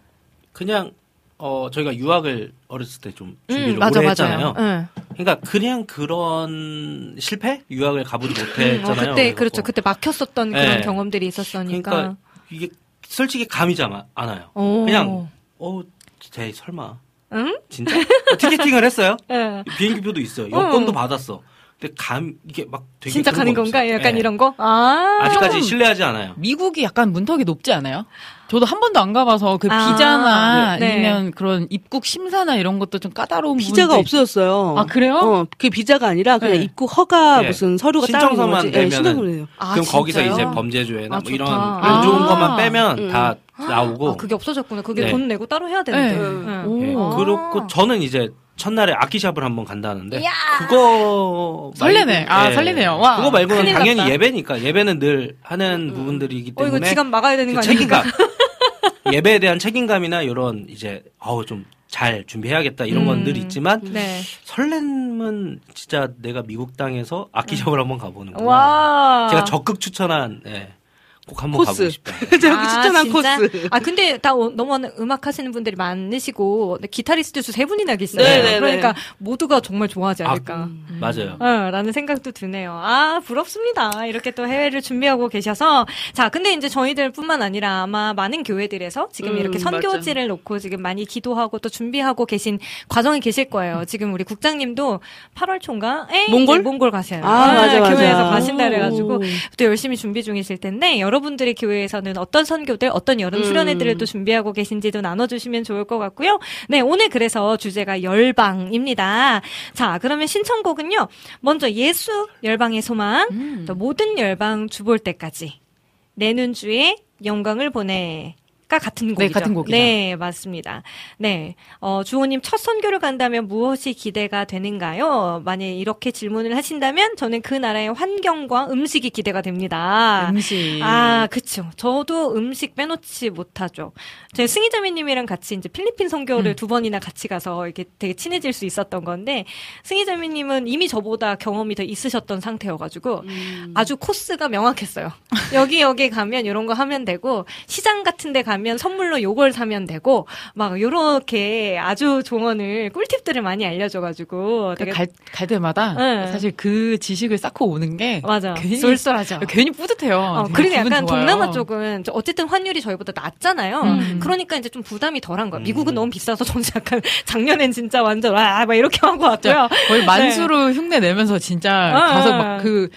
그냥 어 저희가 유학을 어렸을 때 좀 준비를 음, 맞아, 오래 맞아요. 했잖아요. 응. 그러니까 그냥 그런 실패 유학을 가보지 음, 어, 못했잖아요. 그때. 그렇죠. 그때 막혔었던 네. 그런 경험들이 있었으니까. 그러니까 이게 솔직히 감이 잘 않아요. 오. 그냥 어, 제 설마 응? 진짜 어, 티켓팅을 했어요. 예. 비행기표도 있어요. 여권도 어. 받았어. 근데 감 이게 막 되게 진짜 가는 거 건가? 없어요. 약간 예. 이런 거? 아. 아직까지 신뢰하지 않아요. 미국이 약간 문턱이 높지 않아요? 저도 한 번도 안 가봐서 그 아, 비자나 네. 아니면 그런 입국 심사나 이런 것도 좀 까다로운 비자가 없어졌어요. 아, 그래요? 어, 그 비자가 아니라 그냥 네. 입국 허가 네. 무슨 서류가 따로 신청서만 거지. 예, 신청서만. 아, 그럼 거기서 진짜요? 이제 범죄죄나 아, 뭐 이런. 안 좋은 아. 것만 빼면 음. 다 나오고 아, 그게 없어졌구나. 그게 네. 돈 내고 따로 해야 되는데. 네. 예. 오. 그렇고 저는 이제 첫날에 아키샵을 한번 간다는데 이야. 그거 설레네. 말고- 아, 예. 설레네요. 와. 그거 말고는 당연히 났다. 예배니까 예배는 늘 하는 부분들이기 어, 때문에 이거 지갑 막아야 되는 거 그? 책임감 예배에 대한 책임감이나 이런 이제 어우 좀 잘 준비해야겠다 이런 건늘 음. 있지만 네. 설렘은 진짜 내가 미국 땅에서 아키샵을 한번 가보는구나. 와. 제가 적극 추천한 예, 꼭 한번 코스. 가보고 싶다. 제가 아, 추천한 진짜? 코스. 아 근데 다 어, 너무 음악 하시는 분들이 많으시고 기타리스트 수 세 분이나 계시잖아요. 네네네. 그러니까 모두가 정말 좋아하지 아, 않을까. 맞아요. 어, 라는 생각도 드네요. 아, 부럽습니다. 이렇게 또 해외를 준비하고 계셔서. 자, 근데 이제 저희들 뿐만 아니라 아마 많은 교회들에서 지금 음, 이렇게 선교지를 놓고 지금 많이 기도하고 또 준비하고 계신 과정이 계실 거예요. 지금 우리 국장님도 8월 초인가? 에 몽골? 몽골 가셔요. 아, 맞아, 맞아. 교회에서 가신다 오. 그래가지고 또 열심히 준비 중이실 텐데 여러 분들의 교회에서는 어떤 선교들, 어떤 여름 수련회들을 음. 또 준비하고 계신지도 나눠주시면 좋을 것 같고요. 네, 오늘 그래서 주제가 열방입니다. 자, 그러면 신청곡은요. 먼저 예수 열방의 소망, 음. 또 모든 열방 주볼 때까지 내는 주의 영광을 보내. 가 같은 곡이죠. 네, 같은 곡이죠. 네, 맞습니다. 네, 어, 주호님 첫 선교를 간다면 무엇이 기대가 되는가요? 만약 이렇게 질문을 하신다면 저는 그 나라의 환경과 음식이 기대가 됩니다. 음식. 아, 그쵸. 저도 음식 빼놓지 못하죠. 제 승희자매님이랑 같이 이제 필리핀 선교를 음. 두 번이나 같이 가서 이렇게 되게 친해질 수 있었던 건데, 승희자매님은 이미 저보다 경험이 더 있으셨던 상태여가지고, 음. 아주 코스가 명확했어요. 여기 여기 가면 이런 거 하면 되고 시장 같은 데 가면 선물로 요걸 사면 되고 막 요렇게 아주 조언을 꿀팁들을 많이 알려줘 가지고 되게 갈, 갈 때마다 네. 사실 그 지식을 쌓고 오는 게 맞아. 괜히- 쏠쏠하죠. 괜히 뿌듯해요. 어, 그리고 약간 좋아요. 동남아 쪽은 저 어쨌든 환율이 저희보다 낮잖아요. 음. 그러니까 이제 좀 부담이 덜한 거야. 음. 미국은 너무 비싸서 저는 약간 작년엔 진짜 완전 와막 이렇게 하고 왔고요. 거의 만수로 흉내 내면서 진짜 어, 가서 어. 막그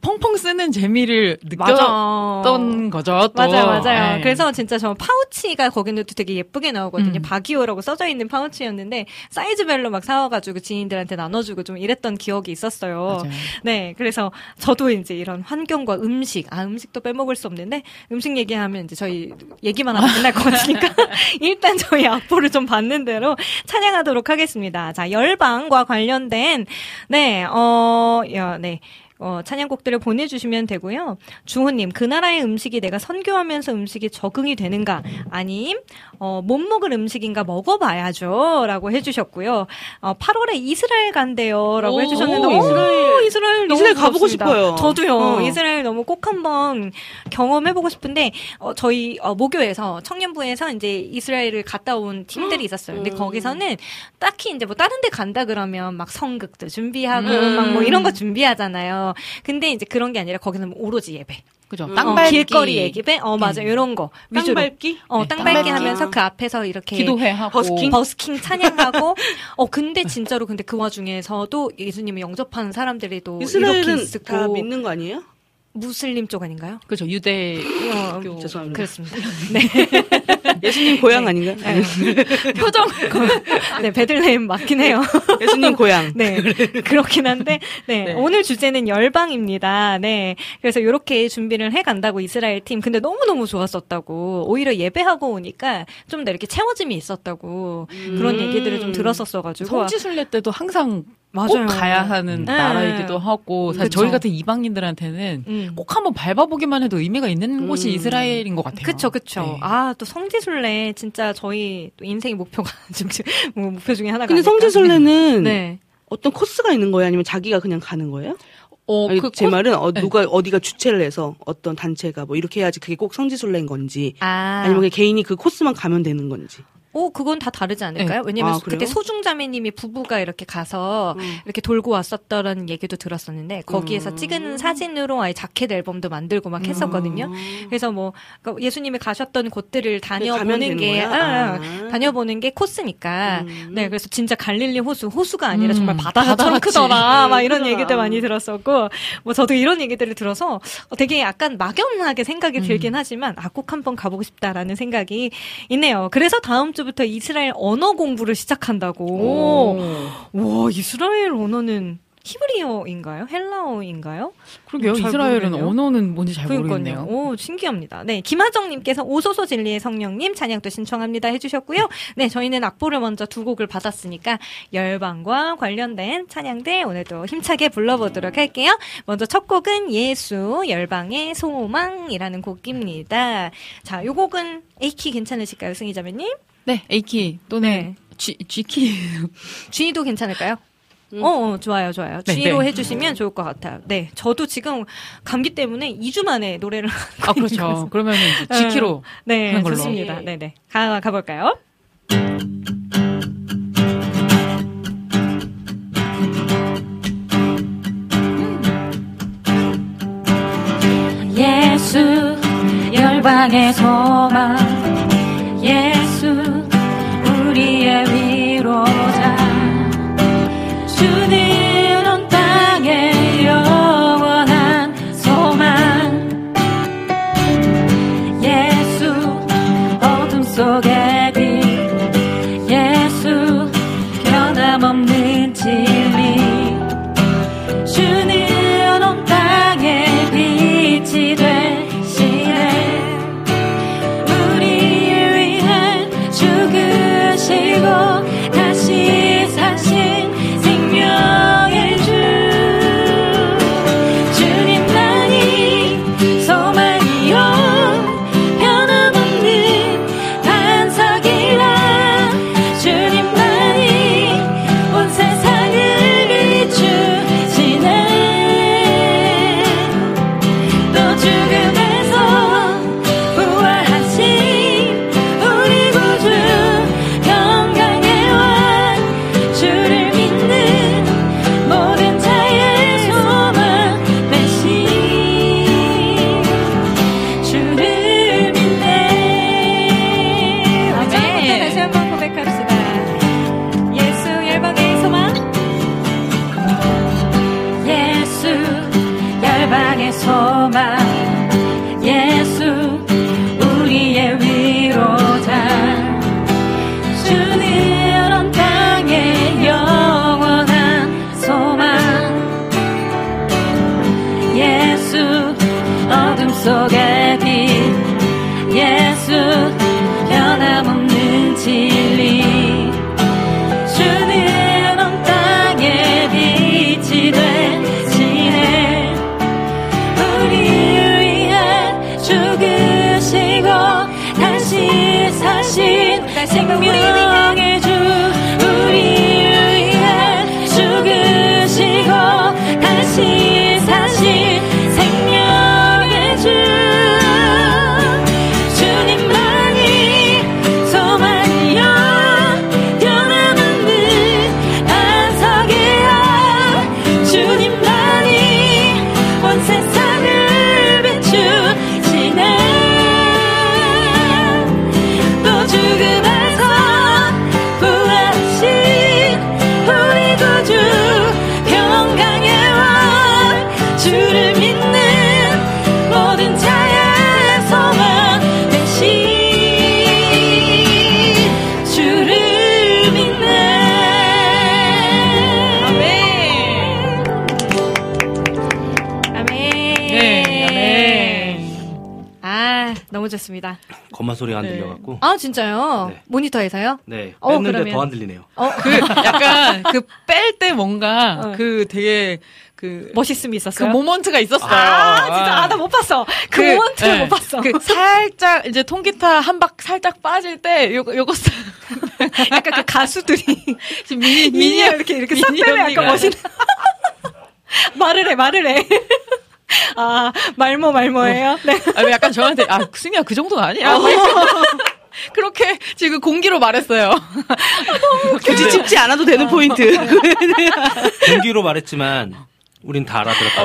펑펑 쓰는 재미를 맞아. 느꼈던 거죠. 또. 맞아요, 맞아요. 네. 그래서 진짜 저 파우치가 거기는 또 되게 예쁘게 나오거든요. 음. 바기오라고 써져 있는 파우치였는데 사이즈별로 막 사와가지고 지인들한테 나눠주고 좀 이랬던 기억이 있었어요. 맞아요. 네, 그래서 저도 이제 이런 환경과 음식, 아 음식도 빼먹을 수 없는데 음식 얘기하면 이제 저희 얘기만 하면 끝날 것 같으니까 일단 저희 악보를 좀 받는 대로 찬양하도록 하겠습니다. 자, 열방과 관련된 네, 어, 야, 네. 어, 찬양곡들을 보내주시면 되고요. 주호님, 그 나라의 음식이 내가 선교하면서 음식이 적응이 되는가? 아님, 어, 못 먹을 음식인가 먹어봐야죠. 라고 해주셨고요. 어, 8월에 이스라엘 간대요. 라고 오, 해주셨는데, 오, 이스라엘. 이스라엘, 너무 이스라엘 가보고 부럽습니다. 싶어요. 저도요. 어. 이스라엘 너무 꼭 한번 경험해보고 싶은데, 어, 저희, 어, 모교에서, 청년부에서 이제 이스라엘을 갔다 온 팀들이 있었어요. 근데 음. 거기서는 딱히 이제 뭐 다른 데 간다 그러면 막 성극도 준비하고, 음. 막뭐 이런 거 준비하잖아요. 근데 이제 그런 게 아니라 거기는 뭐 오로지 예배. 그죠. 음. 땅밟기. 어, 길거리 예배? 어, 맞아. 음. 이런 거. 위주로. 땅밟기? 어, 네, 땅밟기 땅밟기. 하면서 그 앞에서 이렇게. 기도회 하고 버스킹? 버스킹 찬양하고 어 근데 진짜로 근데 그 와중에서도 예수님을 영접하는 사람들이 또 이렇게 이스라엘은 있고 다 믿는 거 아니에요? 무슬림 쪽 아닌가요? 그죠. 유대 어, 교- 죄송합니다. 그렇습니다. 예수님 고향 네. 아닌가요? 네. 표정 네 베들레헴 맞긴 해요. 예수님 고향. 네 그렇긴 한데 네, 네. 오늘 주제는 열방입니다. 네 그래서 이렇게 준비를 해 간다고 이스라엘 팀 근데 너무 너무 좋았었다고 오히려 예배하고 오니까 좀 더 이렇게 채워짐이 있었다고 그런 음. 얘기들을 좀 들었었어 가지고 성지 순례 때도 항상 맞아요. 꼭 가야 하는 네. 나라이기도 하고 사실 그쵸. 저희 같은 이방인들한테는 음. 꼭 한번 밟아보기만 해도 의미가 있는 음. 곳이 이스라엘인 것 같아요. 그쵸, 그쵸. 네. 아, 또 성지순례, 진짜 저희 또 인생의 목표가, 좀, 뭐, 목표 중에 하나가. 근데? 성지순례는 네. 어떤 코스가 있는 거예요? 아니면 자기가 그냥 가는 거예요? 어, 아니, 그 제 코- 말은 어, 네. 누가 어디가 주최를 해서 어떤 단체가 뭐 이렇게 해야지 그게 꼭 성지순례인 건지 아. 아니면 그냥 개인이 그 코스만 가면 되는 건지. 오, 그건 다 다르지 않을까요? 네. 왜냐면 아, 그때? 소중자매님이 부부가 이렇게 가서 음. 이렇게 돌고 왔었다라는 얘기도 들었었는데 거기에서 음. 찍은 사진으로 아예 자켓 앨범도 만들고 막 했었거든요. 그래서 뭐 그러니까 예수님이 가셨던 곳들을 다녀보는 게? 아, 아. 다녀보는 게 코스니까 음. 네 그래서 진짜 갈릴리 호수 호수가 아니라 음, 정말 바다처럼 바다같이. 크더라 막 이런. 얘기들 많이 들었었고 뭐 저도 이런 얘기들을 들어서 어, 되게 약간 막연하게 생각이 들긴 하지만 아 꼭 한번 가보고 싶다라는 생각이 있네요. 그래서 다음 주 부터 이스라엘 언어 공부를 시작한다고. 와 이스라엘 언어는 히브리어인가요? 헬라어인가요? 그러게요. 잘 이스라엘은 모르겠네요. 언어는 뭔지 잘 그러니까요. 모르겠네요. 오, 신기합니다. 네, 김하정님께서 오소소 진리의 성령님 찬양도 신청합니다 해주셨고요. 네, 저희는 악보를 먼저 두 곡을 받았으니까 열방과 관련된 찬양들 오늘도 힘차게 불러보도록 할게요. 먼저 첫 곡은 예수 열방의 소망이라는 곡입니다. 자, 요 곡은 A키 괜찮으실까요, 승희자매님? 네, A키 또는 네. G, G키. G도 괜찮을까요? 어, 어, 좋아요, 좋아요. 네, G로 네. 해주시면 좋을 것 같아요. 네, 저도 지금 감기 때문에 2주 만에 노래를 아, 그렇죠. 그러면 이제 G키로. 네, 하는 걸로. 좋습니다. 네, 네. 가, 가볼까요? 예수 열방의 소망 예 그 뺄 때 뭔가 어. 그 되게 그, 멋있음이 그 있었어요. 모먼트가 있었어요. 아, 진짜. 아, 나 못 봤어. 그, 모먼트를 네. 못 봤어. 그 살짝 이제 통기타 한 박 살짝 빠질 때 요거 요거 싹- 약간 그 가수들이 지금 미니 미니 이렇게 이렇게 싹 빼면. 약간 멋있는 말을 해 말을 해. 아 말모 말모예요. 네. 아, 약간 저한테 아 승희야 그 정도는 아니야. 어. 그렇게 지금 공기로 말했어요. 굳이 짚지 않아도 되는 포인트. 공기로 말했지만 우린 다 알아들었다.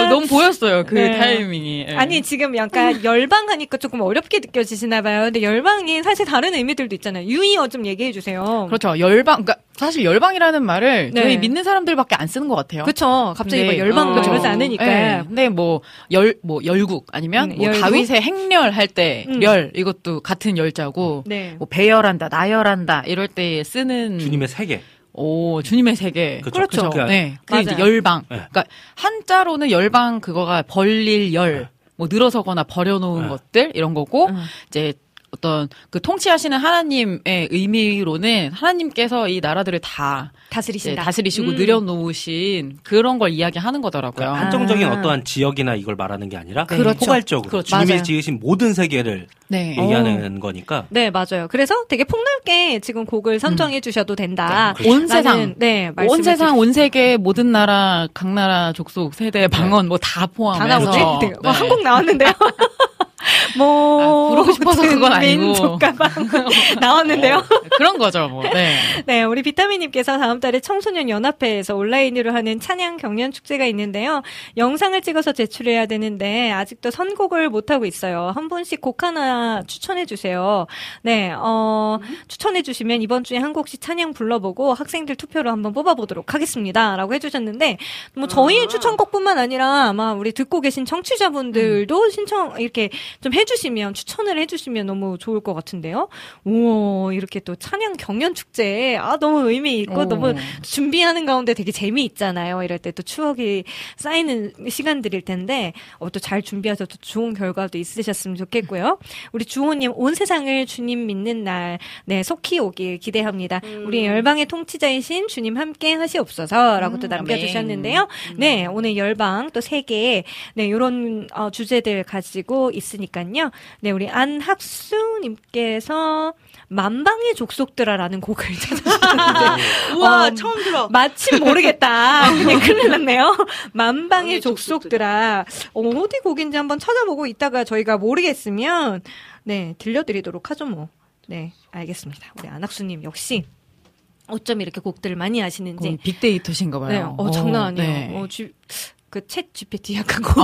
어, 너무 보였어요 그 네. 타이밍이. 예. 아니 지금 약간 열방하니까 조금 어렵게 느껴지시나 봐요. 근데 열방이 사실 다른 의미들도 있잖아요. 유의어 좀 얘기해 주세요. 그렇죠 열방. 그러니까 사실 열방이라는 말을 네. 저희 믿는 사람들밖에 안 쓰는 것 같아요. 그쵸. 갑자기 막 열방 어, 그러지 않으니까. 네. 근데 뭐 열 뭐 열국 아니면 음, 뭐 열국? 다윗의 행렬 할때 음. 열 이것도 같은 열자고 네. 뭐 배열한다 나열한다 이럴 때 쓰는 주님의 세계. 오 주님의 세계 그쵸. 그렇죠. 그쵸. 네. 그 이제 맞아요. 열방. 네. 그러니까 한자로는 열방 그거가 벌릴 열, 뭐 늘어서거나 버려놓은 네. 것들 이런 거고 음. 이제 어떤 그 통치하시는 하나님의 의미로는 하나님께서 이 나라들을 다 다스리신다. 다스리시고 음. 늘여놓으신 그런 걸 이야기하는 거더라고요. 그러니까 한정적인 아. 어떠한 지역이나 이걸 말하는 게 아니라 그렇죠. 포괄적으로 그렇죠. 주님이 맞아요. 지으신 모든 세계를 네. 얘기하는 거니까 네, 맞아요. 그래서 되게 폭넓게 지금 곡을 선정해 주셔도 된다. 네. 온 세상. 라는, 네, 온 말씀을 세상, 온 세계, 모든 나라, 각 나라, 족속, 세대, 방언 뭐다다 포함해서. 나오지? 네. 네. 한곡 나왔는데요. 뭐 아, 부르고 싶어서 그건 아니고. 민족가방 나왔는데요. 어, 그런 거죠, 뭐. 네. 네, 우리 비타민님께서 다음 달에 청소년 연합회에서 온라인으로 하는 찬양 경연 축제가 있는데요. 영상을 찍어서 제출해야 되는데 아직도 선곡을 못 하고 있어요. 한 분씩 곡 하나 추천해 주세요. 네, 어, 추천해 주시면 이번 주에 한 곡씩 찬양 불러보고 학생들 투표로 한번 뽑아보도록 하겠습니다.라고 해주셨는데 뭐 저희의 추천곡뿐만 아니라 아마 우리 듣고 계신 청취자분들도 신청 이렇게 좀 해주시면 추천을 해주시면 너무 좋을 것 같은데요. 오 이렇게 또 찬양 경연 축제 아 너무 의미 있고 오. 너무 준비하는 가운데 되게 재미 있잖아요. 이럴 때 또 추억이 쌓이는 시간들일 텐데 어, 또잘 준비해서 또 좋은 결과도 있으셨으면 좋겠고요. 우리 주호님 온 세상을 주님 믿는 날 네 속히 오길 기대합니다. 우리 열방의 통치자이신 주님 함께 하시옵소서라고 또 음, 남겨주셨는데요. 네 오늘 열방 또세개네 요런 어, 주제들 가지고 있으니까 요. 네 우리 안학수님께서 만방의 족속들아라는 곡을 찾아주셨는데 우와, 어, 처음 들어. 마침 모르겠다. 네, 큰일 났네요. 만방의 족속들아. 어, 어디 곡인지 한번 찾아보고 있다가 저희가 모르겠으면, 네, 들려드리도록 하죠, 뭐. 네, 알겠습니다. 우리 안학수님 역시 어쩜 이렇게 곡들을 많이 하시는지. 그건 빅데이터신가 봐요. 네, 어, 장난 아니에요. 네. 어, 쥐, 그챗 GPT 약간 고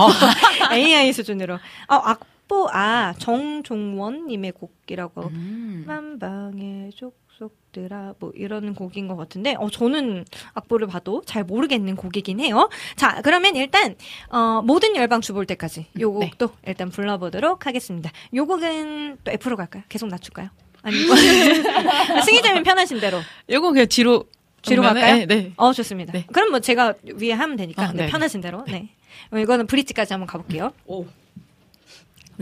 AI 수준으로. 아, 악 보, 아, 정종원님의 곡이라고. 음. 만방의 족속들아 뭐 이런 곡인 것 같은데 어 저는 악보를 봐도 잘 모르겠는 곡이긴 해요. 자 그러면 일단 어 모든 열방 주볼 때까지 요 네. 곡도 일단 불러보도록 하겠습니다. 요 곡은 또 F로 갈까요? 계속 낮출까요? 아니면 승희자님 편하신 대로 이거 그냥 뒤로. 뒤로 갈까요? 네, 네. 어 좋습니다. 네. 그럼 뭐 제가 위에 하면 되니까 아, 네, 네. 편하신 대로 네. 어, 이거는 브릿지까지 한번 가볼게요.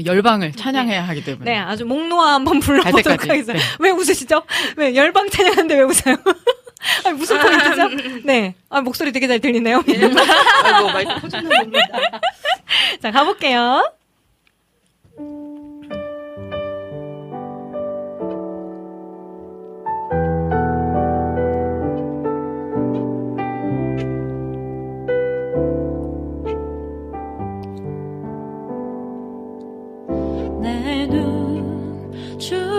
열방을 찬양해야 하기 때문에. 네, 아주 목 놓아 한번 불러보도록 때까지. 하겠습니다. 네. 왜 웃으시죠? 왜 열방 찬양하는데 왜 웃어요? 아니, 무슨 포인트죠? 네, 아, 목소리 되게 잘 들리네요. 아이고, 마이크 포졌나 봅니다. 자, 가볼게요. 내눈 주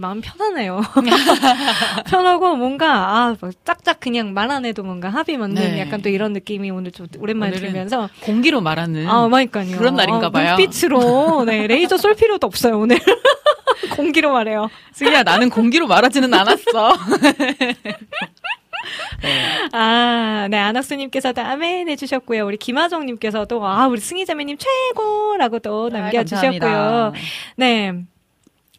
마음 편하네요. 편하고 뭔가 아뭐 짝짝 그냥 말 안 해도 뭔가 합이 맞는 네. 약간 또 이런 느낌이 오늘 좀 오랜만에 들으면서 공기로 말하는 아, 그러니까요. 그런 날인가 아, 봐요. 눈빛으로 네 레이저 쏠 필요도 없어요 오늘 공기로 말해요. 승희야 나는 공기로 말하지는 않았어. 아, 네, 안학수님께서도 아멘 해주셨고요. 우리 김하정님께서도, 아, 우리 승희자매님 최고라고 또 남겨주셨고요. 감사합니다. 네.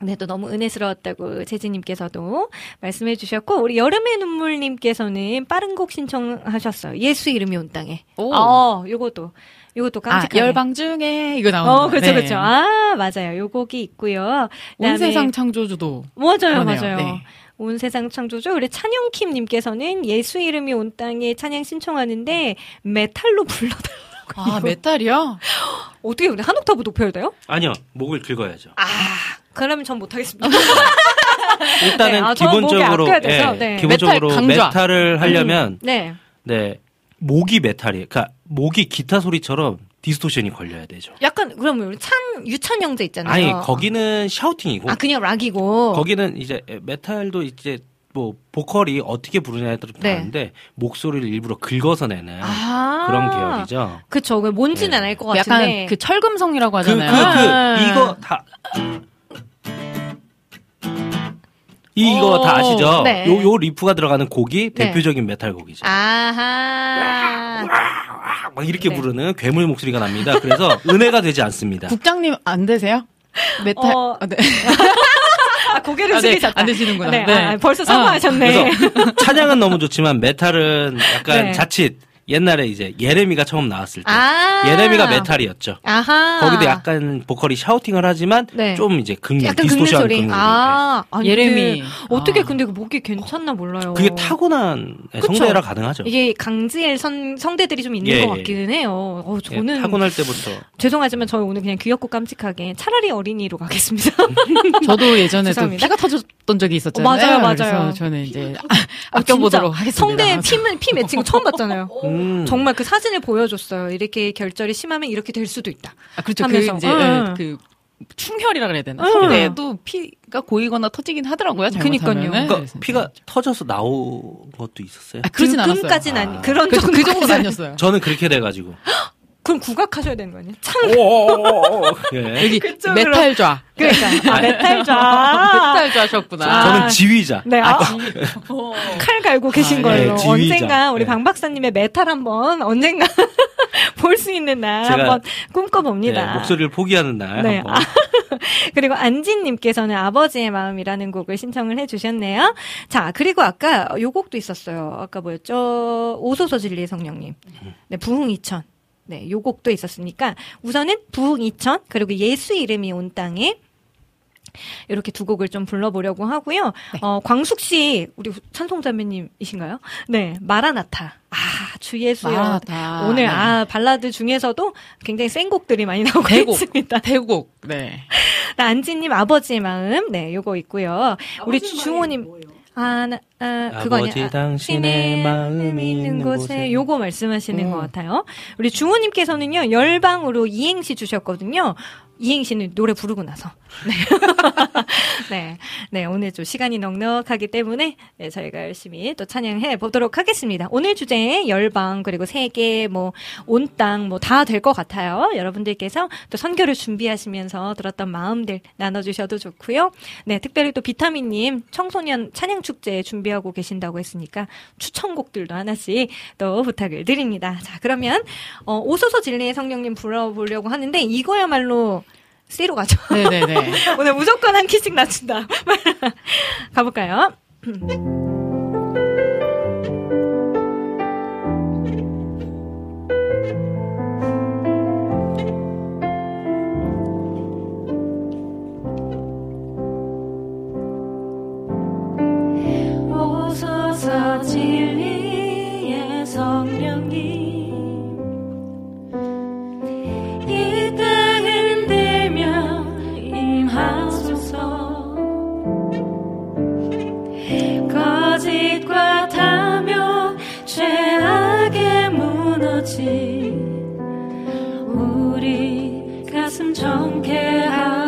네, 또 너무 은혜스러웠다고 재진님께서도 말씀해 주셨고, 우리 여름의 눈물님께서는 빠른 곡 신청하셨어요. 예수 이름이 온 땅에. 오. 어, 요것도, 요것도 아, 깜찍하게. 열방 중에 이거 나오는 어, 거. 그렇죠, 네. 그렇죠. 아, 맞아요. 요 곡이 있고요. 온 세상 창조주도 맞아요, 그러네요. 맞아요. 네. 온 세상 창조주 우리 찬영킴님께서는 예수 이름이 온 땅에 찬양 신청하는데 메탈로 불러달라고. 아 메탈이요? 어떻게 우리 한 옥타브 높여야 돼요? 아니요, 목을 긁어야죠. 아, 그러면 전 못하겠습니다. 일단은 네, 아, 저는 목이 기본적으로 아껴야 돼서, 예, 네. 기본적으로 메탈 강좌. 메탈을 하려면 네. 네 목이 메탈이에요. 그러니까 목이 기타 소리처럼 distortion이 걸려야 되죠. 약간 그러면 우리 찬 유찬 형제 있잖아요. 아니 거기는 샤우팅이고 아 그냥 락이고. 거기는 이제 메탈도 이제 뭐 보컬이 어떻게 부르냐에 따라 네. 다른데 목소리를 일부러 긁어서 내는 아. 그런 계열이죠. 그쵸. 그 뭔지는 네. 알것 약간 같은데. 그 철금성이라고 그, 그, 그, 하잖아요. 이거 다. 이거 다 아시죠? 네. 요, 요 riff가 들어가는 곡이 네. 대표적인 메탈 곡이죠. 아하. 막 이렇게 네. 부르는 괴물 목소리가 납니다. 그래서 은혜가 되지 않습니다. 국장님 안 되세요? 메탈 어, 아, 네. 아, 고개를 아, 네. 숙이셨다. 안 되시는구나. 네. 네. 아, 벌써 사과하셨네. 그래서 찬양은 너무 좋지만 메탈은 약간 네. 자칫 옛날에 이제 예레미가 처음 나왔을 때 아. 예레미가 메탈이었죠. 아하. 거기도 약간 보컬이 샤우팅을 하지만 네. 좀 이제 약간 긁는 distortion 소리. 아, 아니, 예레미. 근데 어떻게 아. 근데 그 목이 괜찮나 몰라요. 그게 타고난 그쵸? 성대라 가능하죠. 이게 강지엘 선, 성대들이 좀 있는 예, 것 예. 같기는 해요. 어, 예, 저는 타고날 때부터 죄송하지만 저희 오늘 그냥 귀엽고 깜찍하게 차라리 어린이로 가겠습니다. 저도 예전에 또. 피가 터졌던 적이 있었잖아요. 어, 맞아요, 맞아요. 그래서 저는 이제 아, 아껴보도록 진짜. 하겠습니다. 성대에 피, 피 맺힌 거 처음 봤잖아요. 음. 정말 그 사진을 보여줬어요. 이렇게 결절이 심하면 이렇게 될 수도 있다. 아, 그렇죠. 하면서. 그 이제 응. 예, 그 충혈이라 그래야 되나? 응. 성대에도 피가 고이거나 터지긴 하더라고요. 그니까요. 그러니까 피가 이제 터져서 나온 것도 있었어요. 아, 그러진 않았어요. 아. 아니 그런 그, 정도 그 정도는 아니었어요. 저는 그렇게 돼가지고 그럼 국악하셔야 되는 거 아니에요? 참 예. 여기 그쪽으로. 메탈좌. 그러니까 아, 메탈좌. 메탈좌셨구나. 저는 지휘자. 네, 아, 칼 갈고 계신 아, 걸로 예, 지휘자. 언젠가 우리 예. 방 박사님의 메탈 한번 언젠가 볼 수 있는 날 한번 꿈꿔봅니다. 예, 목소리를 포기하는 날 네. 한번. 그리고 안진님께서는 아버지의 마음이라는 곡을 신청을 해주셨네요. 자, 그리고 아까 요 곡도 있었어요. 아까 뭐였죠? 오소서 진리의 성령님. 네, 부흥이천. 네, 요 곡도 있었으니까 우선은 부흥이천 그리고 예수 이름이 온 땅에 이렇게 두 곡을 좀 불러보려고 하고요. 어, 광숙 씨, 우리 찬송자매님이신가요? 네, 마라나타. 아, 주 예수여. 마라나타. 오늘 네. 아 발라드 중에서도 굉장히 센 곡들이 많이 나오고 대곡. 있습니다. 대곡. 네. 안지님 아버지의 마음, 네, 요거 있고요. 우리 주호님, 아, 나, 아, 그거. 아버지 아, 당신의 마음이 있는 곳에 요거 말씀하시는 음. 것 같아요. 우리 주호님께서는요, 열방으로 이행시 주셨거든요. 이행시는 노래 부르고 나서. 네. 네. 네, 오늘 좀 시간이 넉넉하기 때문에, 네, 저희가 열심히 또 찬양해 보도록 하겠습니다. 오늘 주제, 열방, 그리고 세계, 뭐, 온 땅, 뭐, 다 될 것 같아요. 여러분들께서 또 선교를 준비하시면서 들었던 마음들 나눠주셔도 좋고요. 네, 특별히 또 비타민님 청소년 찬양 축제 준비하고 계신다고 했으니까 추천곡들도 하나씩 또 부탁을 드립니다. 자, 그러면, 어, 오소서 진리의 성령님 불러보려고 하는데, 이거야말로 C로 가죠. 네네네. 오늘 무조건 한 키씩 낮춘다. 가볼까요? 오소서 진리 탐욕 죄악에 무너진 우리 가슴 정케 하소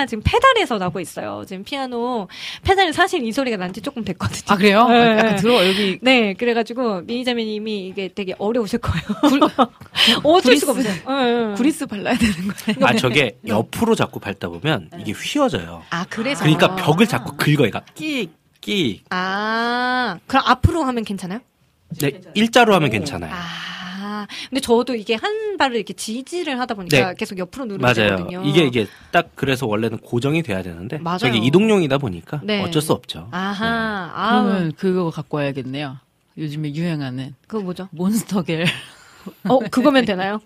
소리가 지금 페달에서 나고 있어요. 지금 피아노 페달 사실 이 소리가 난 지 조금 됐거든요. 아 그래요? 네. 약간 들어 여기 네, 그래가지고 미니자매님이 이게 되게 어려우실 거예요. 어쩔 수가 없어요. 네, 네. 구리스 발라야 되는 거예요. 아 저게 옆으로 자꾸 밟다 보면 이게 휘어져요. 아 그래서 그러니까 벽을 자꾸 긁어 얘가 끼익 끼익. 아 그럼 앞으로 하면 괜찮아요? 네 일자로 하면 괜찮아요. 아 근데 저도 이게 한 발을 이렇게 지지를 하다 보니까 네. 계속 옆으로 누르게. 되거든요. 이게 이게 딱 그래서 원래는 고정이 돼야 되는데 맞아요. 저게 이동용이다 보니까 네. 어쩔 수 없죠. 아하 아 그러면 그거 갖고 와야겠네요. 요즘에 유행하는 그거 뭐죠? 몬스터겔. 어 그거면 되나요?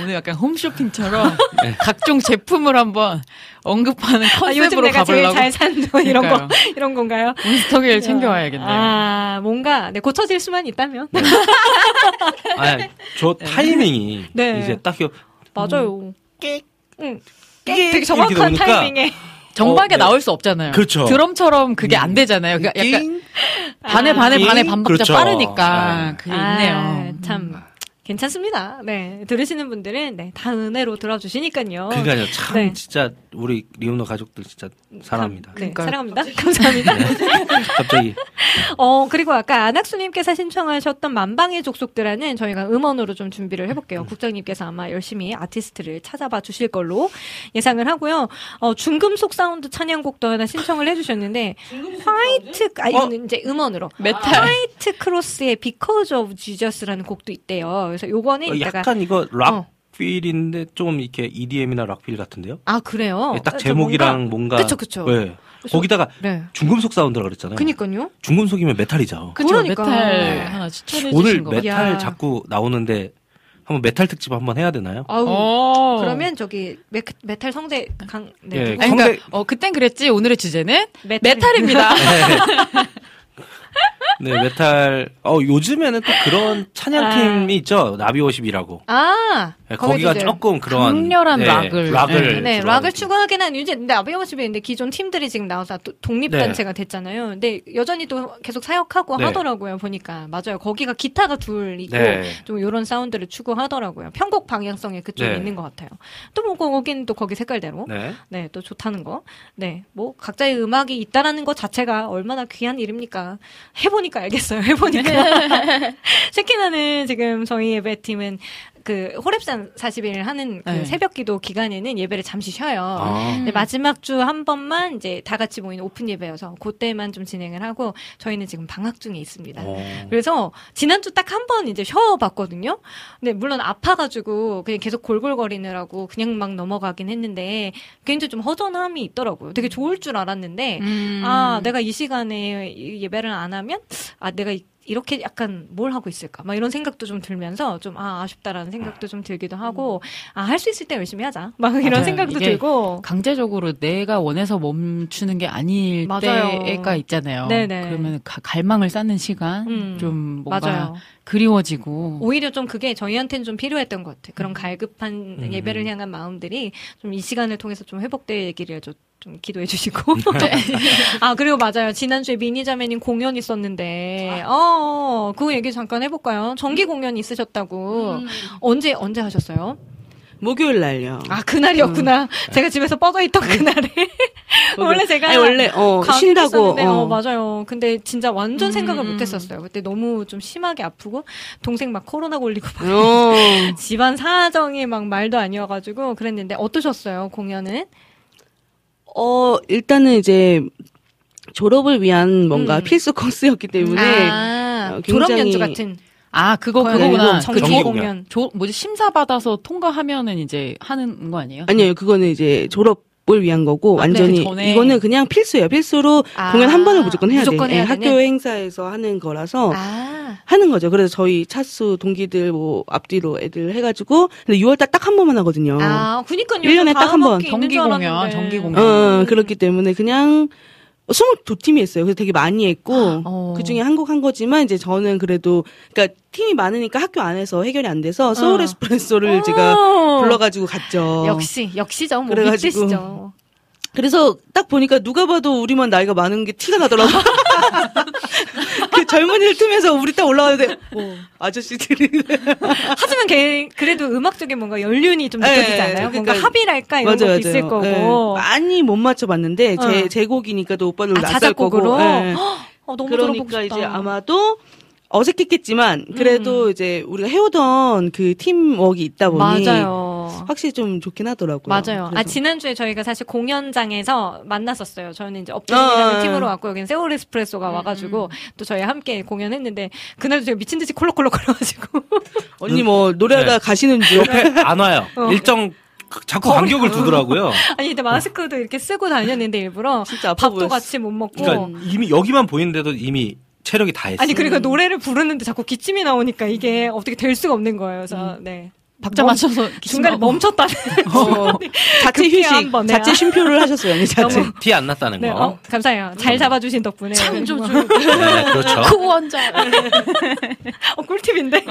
오늘 약간 홈쇼핑처럼 각종 제품을 한번 언급하는 아, 요즘 컨셉으로 내가 제일 가보려고. 잘돈 이런 거 그러니까요. 이런 건가요? 몬스터겔 챙겨와야겠네요. 아 뭔가 네, 고쳐질 수만 있다면 아, 저 타이밍이 네. 이제 딱 요- 맞아요. 응. 깨 되게 정확한 타이밍에 정박에 어, 네. 나올 수 없잖아요. 그렇죠. 드럼처럼 그게 안 되잖아요. 그러니까 약간 띵. 반에 아. 반에 반에 띵. 반박자 그렇죠. 빠르니까 네. 그게 아, 있네요. 참 괜찮습니다. 네 들으시는 분들은 네, 다 은혜로 들어주시니까요. 그러니까요. 참 네. 진짜 우리 리오너 가족들 진짜 사랑합니다. 네, 그러니까요. 사랑합니다. 감사합니다. 갑자기 어, 그리고 아까 안학수님께서 신청하셨던 만방의 족속들하는 저희가 음원으로 좀 준비를 해볼게요. 국장님께서 아마 열심히 아티스트를 찾아봐 주실 걸로 예상을 하고요. 어, 중금속 사운드 찬양곡도 하나 신청을 해주셨는데, 화이트, 아, 이거는 이제 음원으로. 메탈. White Cross의 Because of Jesus라는 곡도 있대요. 그래서 요거는 어, 이따가. 약간 이거 락 어. feel인데 좀 이렇게 EDM이나 락 feel 같은데요? 아, 그래요? 예, 딱 어, 제목이랑 뭔가, 그쵸, 그쵸. 네. 그래서- 거기다가 네. 중금속 사운드라 그랬잖아요. 그니까요. 중금속이면 메탈이죠. 그쵸 그러니까. 메탈 하나 추천해 오늘 주신 거. 메탈 야. 자꾸 나오는데 한번 메탈 특집 한번 해야 되나요? 아우. 어. 그러면 저기 메, 메탈 성대 강, 네. 예, 아니, 성대- 그러니까 어 그땐 그랬지 오늘의 주제는 메탈. 메탈입니다. 네, 메탈. 어, 요즘에는 또 그런 찬양팀이 있죠. 나비오십이라고. 아, 네, 거기가 조금 그런 강렬한 네, 락을. 락을 네, 좋아하는 락을 팀. 추구하긴 한 이제 근데 아비오십에 있는데 기존 팀들이 지금 나와서 또 독립단체가 됐잖아요. 근데 여전히 또 계속 사역하고 네. 하더라고요. 보니까 맞아요. 거기가 기타가 둘 있고 네. 좀 이런 사운드를 추구하더라고요. 편곡 방향성에 그쪽에 네. 있는 것 같아요. 또 뭐 거기는 또 거기 색깔대로 네. 네, 또 좋다는 거. 네, 뭐 각자의 음악이 있다라는 것 자체가 얼마나 귀한 일입니까? 해보니 까 알겠어요. 해보니까. 특히나는 지금 저희 예배팀은 그 호랩산 40일 하는 그 네. 새벽 기도 기간에는 예배를 잠시 쉬어요. 아. 근데 마지막 주 한 번만 이제 다 같이 모이는 오픈 예배여서 그때만 좀 진행을 하고 저희는 지금 방학 중에 있습니다. 어. 그래서 지난주 딱 한 번 이제 쉬어 봤거든요. 근데 물론 아파가지고 그냥 계속 골골거리느라고 그냥 막 넘어가긴 했는데 굉장히 좀 허전함이 있더라고요. 되게 좋을 줄 알았는데 음. 아 내가 이 시간에 이 예배를 안 하면 아 내가 이- 이렇게 약간 뭘 하고 있을까 막 이런 생각도 좀 들면서 좀 아 아쉽다라는 생각도 좀 들기도 하고 아 할 수 있을 때 열심히 하자 막 이런 맞아요. 생각도 들고 강제적으로 내가 원해서 멈추는 게 아닐 맞아요. 때가 있잖아요. 네네. 그러면 가- 갈망을 쌓는 시간 음. 좀 뭔가 맞아요. 그리워지고 오히려 좀 그게 저희한테는 좀 필요했던 것 같아요. 그런 갈급한 음. 예배를 향한 마음들이 좀 이 시간을 통해서 좀 회복되기를 좀, 좀 기도해 주시고. 아, 그리고 맞아요. 지난주에 미니자매님 공연 있었는데, 어, 그 얘기 잠깐 해볼까요? 정기 공연 있으셨다고. 언제, 언제 하셨어요? 목요일 날요. 아, 그날이었구나. 제가 집에서 뻗어 있던 그날에. 원래 제가. 아니, 원래 어 쉰다고 어. 어. 맞아요. 근데 진짜 완전 생각을 음. 못 했었어요. 그때 너무 좀 심하게 아프고, 동생 막 코로나 걸리고 막 어. 집안 사정이 막 말도 아니어가지고 그랬는데 어떠셨어요 공연은? 어, 일단은 이제 졸업을 위한 뭔가 음. 필수 코스였기 때문에 아, 어, 졸업 굉장히- 연주 같은 아 그거 그거구나. 정기 그 정기 공연. 공연. 조, 뭐지 심사 받아서 통과하면은 이제 하는 거 아니에요? 아니에요. 그거는 이제 졸업 을 위한 거고 아, 완전히 네, 전에. 이거는 그냥 필수예요. 필수로 아, 공연 한 번을 무조건 해야 무조건 돼. 해야 예, 되는? 학교 행사에서 하는 거라서 아, 하는 거죠. 그래서 저희 차수 동기들 뭐 앞뒤로 애들 해가지고 근데 6월달 딱 한 번만 하거든요. 아, 그니까요. 일 년에 딱 한 번. 정기 공연, 정기 공연. 어, 그렇기 때문에 그냥 22팀이 했어요. 그래서 되게 많이 했고 어. 그 중에 한곡한 거지만 이제 저는 그래도 그러니까 팀이 많으니까 학교 안에서 해결이 안 돼서 소울 에스프레소를 제가 불러가지고 갔죠. 역시 역시죠. 뭐 그래가지고-. 그래서 딱 보니까 누가 봐도 우리만 나이가 많은 게 티가 나더라고. 그 젊은이들 틈에서 우리 딱 올라가는데, 오, 아저씨들이. 하지만 걔, 그래도 음악적인 뭔가 연륜이 좀 느껴지지 네, 않아요? 그러니까 뭔가 합의랄까 이런 것도 있을 거고. 네, 많이 못 맞춰봤는데, 제, 어. 제 곡이니까 또 오빠들 아, 낯설. 자작곡으로? 네. 어, 그러니까. 이제 아마도 어색했겠지만, 그래도 이제 우리가 해오던 그 팀워크가 있다 보니. 맞아요. 확실히 좀 좋긴 하더라고요. 맞아요. 아, 그래서. 지난주에 저희가 사실 공연장에서 만났었어요. 저는 이제 업데이트라는 아, 팀으로 아. 왔고, 여기는 세월 에스프레소가 와가지고, 또 저희 함께 공연했는데, 그날도 제가 미친 듯이 콜록콜록 거려가지고. 언니 뭐 노래하다 네. 가시는 줄. 옆에 안 와요. 어. 일정 자꾸 간격을 두더라고요. 아니, 근데 마스크도 이렇게 쓰고 다녔는데, 일부러. 밥도 보였어. 같이 못 먹고. 그러니까 이미 여기만 보이는데도 이미 체력이 다 했어요. 아니, 그러니까 노래를 부르는데 자꾸 기침이 나오니까 이게 어떻게 될 수가 없는 거예요. 그래서, 네. 박자 멈- 맞춰서 중간에 기침하고. 멈췄다. 어, 자체 휴식, 한번 내가. 자체 쉼표를 하셨어요, 언니 자체. 티 안 났다는 네, 거. 어, 감사해요. 잘 잡아주신 덕분에. 참 좀, 뭐- 좀. 네, 그렇죠. 구원자. 어, 꿀팁인데?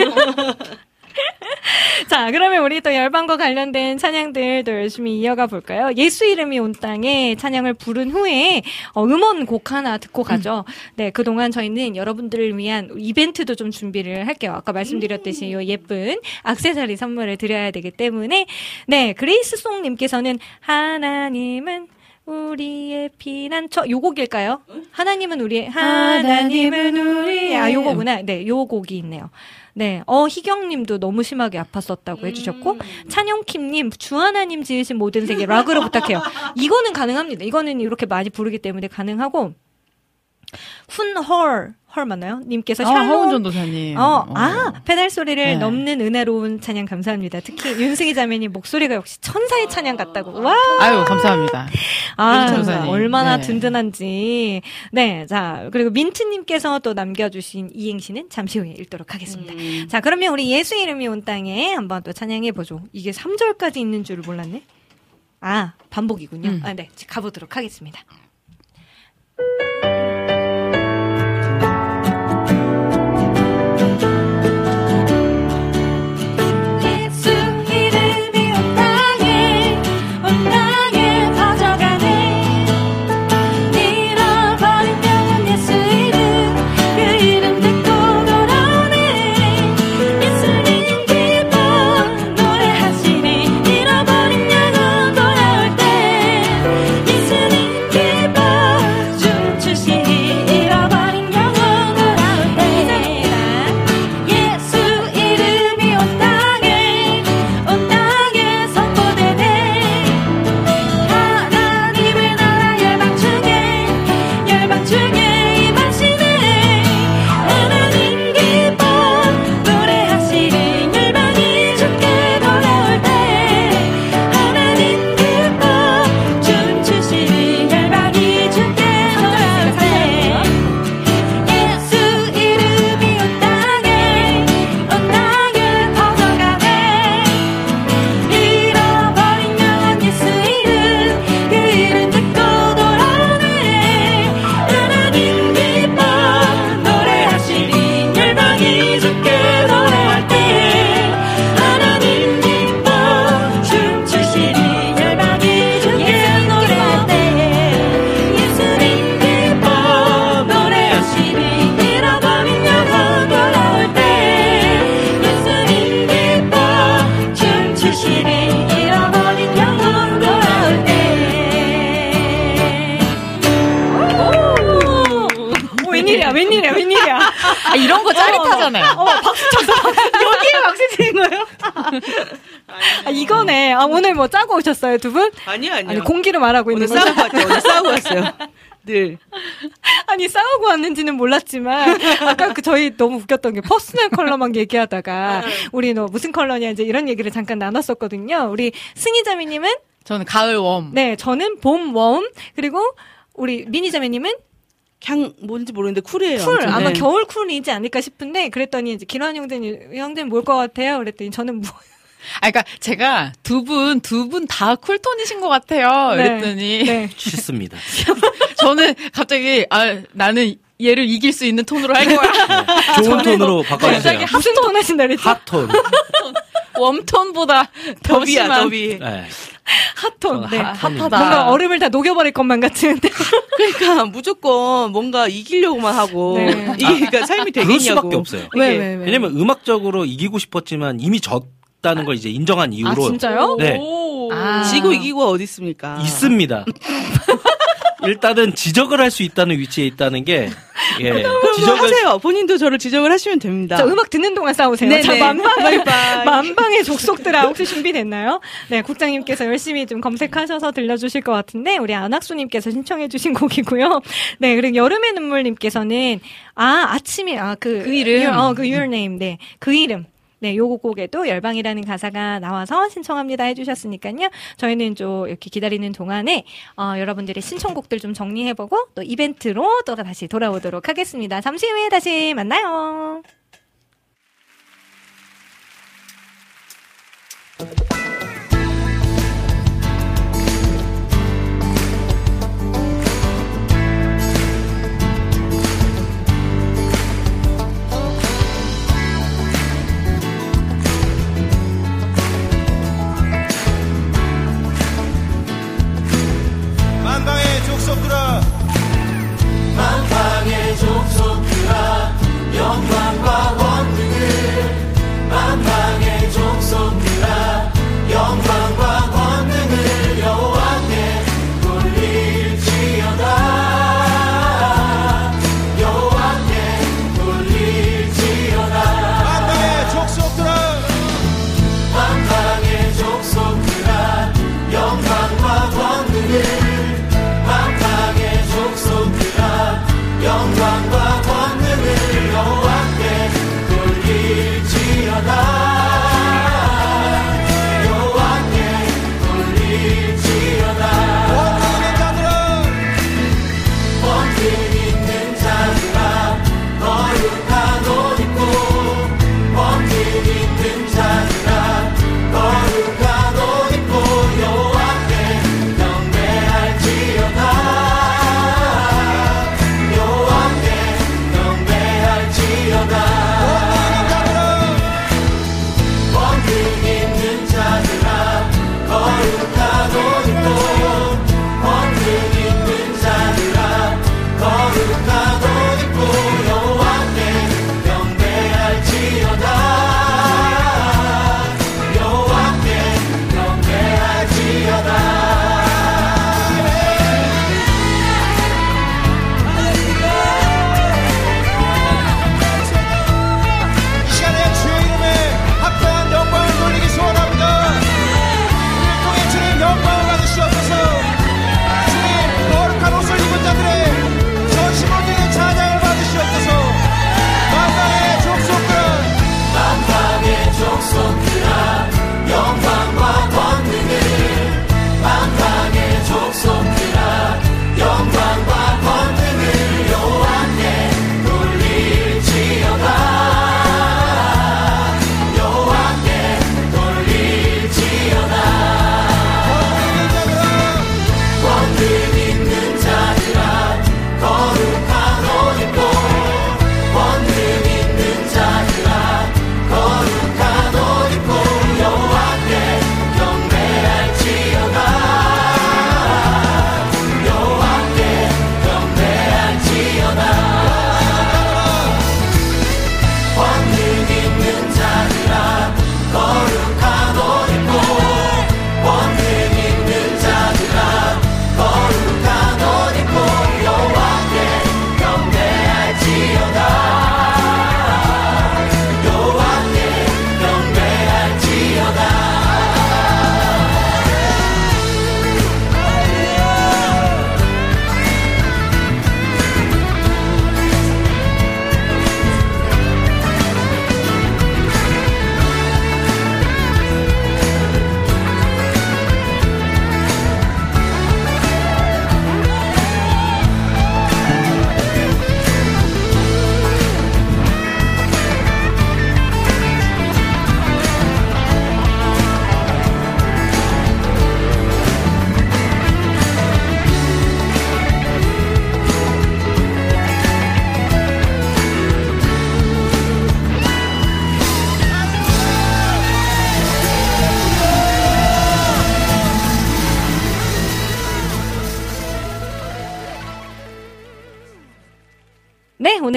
자, 그러면 우리 또 열방과 관련된 찬양들 도 열심히 이어가 볼까요? 예수 이름이 온 땅에 찬양을 부른 후에 어, 음원 곡 하나 듣고 가죠. 네, 그동안 저희는 여러분들을 위한 이벤트도 좀 준비를 할게요. 아까 말씀드렸듯이 이 예쁜 악세사리 선물을 드려야 되기 때문에 네, 그레이스송 님께서는 하나님은 우리의 피난처 요 곡일까요? 하나님은 우리의 하나님은 우리의 아 요거구나. 네, 요 곡이 있네요. 네, 어 희경님도 너무 심하게 아팠었다고 해주셨고 찬영킴님 주하나님 지으신 모든 세계 락으로 부탁해요. 이거는 가능합니다. 이거는 이렇게 많이 부르기 때문에 가능하고 훈헐 헐 맞나요? 님께서 아, 샬롬 허운 전 도사님. 어, 아, 페달 소리를 네. 넘는 은혜로운 찬양 감사합니다. 특히 윤승희 자매님 목소리가 역시 천사의 찬양 같다고. 와! 아유, 감사합니다. 아, 전도사님. 얼마나 네. 든든한지. 네, 자, 그리고 민트님께서 또 남겨주신 이행시는 잠시 후에 읽도록 하겠습니다. 음. 자, 그러면 우리 예수 이름이 온 땅에 한번 또 찬양해 보죠. 이게 3절까지 있는 줄을 몰랐네? 아, 반복이군요. 음. 아, 네, 가보도록 하겠습니다. 아, 이거네. 아, 오늘 뭐 짜고 오셨어요, 두 분? 아니요, 아니요. 아니, 공기를 말하고 있는 오늘 거죠? 싸우고 왔죠. 오늘 싸우고 왔어요. 늘. 아니 싸우고 왔는지는 몰랐지만 아까 그 저희 너무 웃겼던 게 personal color만 얘기하다가 우리 너 무슨 컬러냐 이제 이런 얘기를 잠깐 나눴었거든요. 우리 승희자매님은 저는 가을 warm. 네 저는 봄 warm 그리고 우리 민희자매님은 향 뭔지 모르는데 cool이에요. cool 아무튼. 아마 네. 겨울 cool이지 않을까 싶은데 그랬더니 이제 길환 형제님 형제는 뭘것 같아요? 그랬더니 저는 뭐 아, 그러니까 제가 두 분, 두 분 다 쿨톤이신 것 같아요. 네. 그랬더니 네. 싫습니다. 저는 갑자기 아 나는 얘를 이길 수 있는 톤으로 할 거야. 네, 좋은 톤으로 바꿔주세요. 갑자기 무슨 톤 하신다 그랬죠? 핫톤. 웜톤보다 더 더비야, 심한. 더비. 네. 핫톤. 네. 핫- 핫하다. 뭔가 얼음을 다 녹여버릴 것만 같은데. 그러니까 무조건 뭔가 이기려고만 하고 네. 이게 그러니까 삶이 그럴 되겠냐고. 수밖에 없어요. 이게 왜, 왜, 왜? 왜냐면 음악적으로 이기고 싶었지만 이미 졌다는 걸 이제 인정한 이유로 아, 진짜요? 네. 오. 아. 지고 이기고가 어디 있습니까? 있습니다. 일단은 지적을 할 수 있다는 위치에 있다는 게 예, 그럼 지적을 하세요. 본인도 저를 지적을 하시면 됩니다. 자, 음악 듣는 동안 싸우세요. 네네. 자, 만방의. 만방의 족속들아 혹시 준비됐나요? 네, 국장님께서 열심히 좀 검색하셔서 들려주실 것 같은데, 우리 안학수님께서 신청해주신 곡이고요. 네, 그리고 여름의 눈물님께서는, 아, 아침에, 아, 그, 그 이름. your- 어, 그 your name. 네, 그 이름. 네, 요곡 곡에도 열방이라는 가사가 나와서 신청합니다 해주셨으니까요. 저희는 좀 이렇게 기다리는 동안에, 어, 여러분들의 신청곡들 좀 정리해보고, 또 이벤트로 또 다시 돌아오도록 하겠습니다. 잠시 후에 다시 만나요.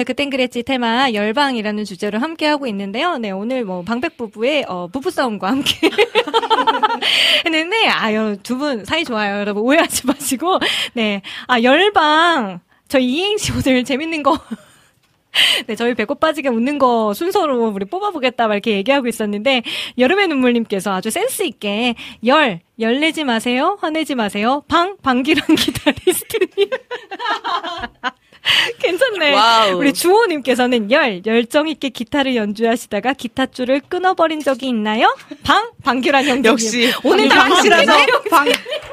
그땐 그랬지 테마 열방이라는 주제로 함께 하고 있는데요. 네, 오늘 뭐 방백 부부의 어, 부부 싸움과 함께 했는데 아유 두 분 사이 좋아요, 여러분 오해하지 마시고 네, 아 열방 저 이행시 오늘 재밌는 거. 네, 저희 배꼽 빠지게 웃는 거 순서로 우리 뽑아보겠다, 막 이렇게 얘기하고 있었는데, 여름의 눈물님께서 아주 센스있게, 열, 열내지 마세요, 화내지 마세요, 방, 방기란 기타리스트님. 괜찮네. 와우. 우리 주호님께서는 열, 열정 있게 기타를 연주하시다가 기타줄을 끊어버린 적이 있나요? 방, 방길환 형님. 역시 오늘 다다 방씨라서 방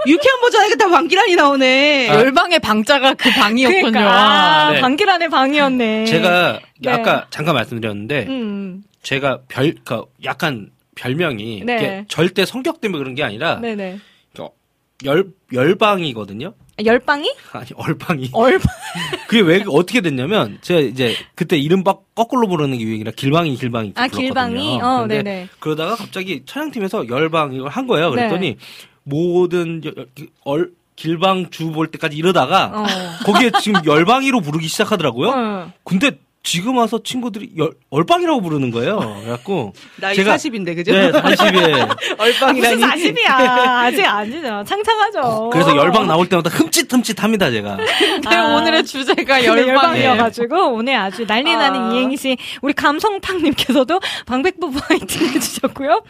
유쾌한 버전에 다 방길환이 나오네. 열방의 방자가 그 방이었군요. 그러니까, 아, 네. 방길환의 방이었네. 제가 네. 아까 잠깐 말씀드렸는데 음, 제가 별, 그 약간 별명이 네. 절대 성격 때문에 그런 게 아니라 네네. 열 열방이거든요. 열방이? 아니 얼방이. 얼방. 그게 왜 어떻게 됐냐면 제가 이제 그때 이름 바, 거꾸로 부르는 게 유행이라 길방이 길방이 아, 불렀거든요. 길방이? 어, 네네. 그러다가 갑자기 촬영팀에서 열방 이걸 한 거예요. 그랬더니 네. 모든 얼 길방 주 볼 때까지 이러다가 어. 거기에 지금 열방이로 부르기 시작하더라고요. 어. 근데 지금 와서 친구들이 열, 얼방이라고 부르는 거예요. 그래갖고 나이 제가- 40인데 그죠? 네, 40에 얼빵이라니. 무슨 40이야. 아직 아니죠. 창창하죠. 그래서 열방 나올 때마다 흠칫흠칫합니다 제가. 근데 아. 오늘의 주제가 네. 열방이어가지고 오늘 아주 난리 나는 아. 이행시 우리 감성팡님께서도 방백부부 화이팅 해주셨고요.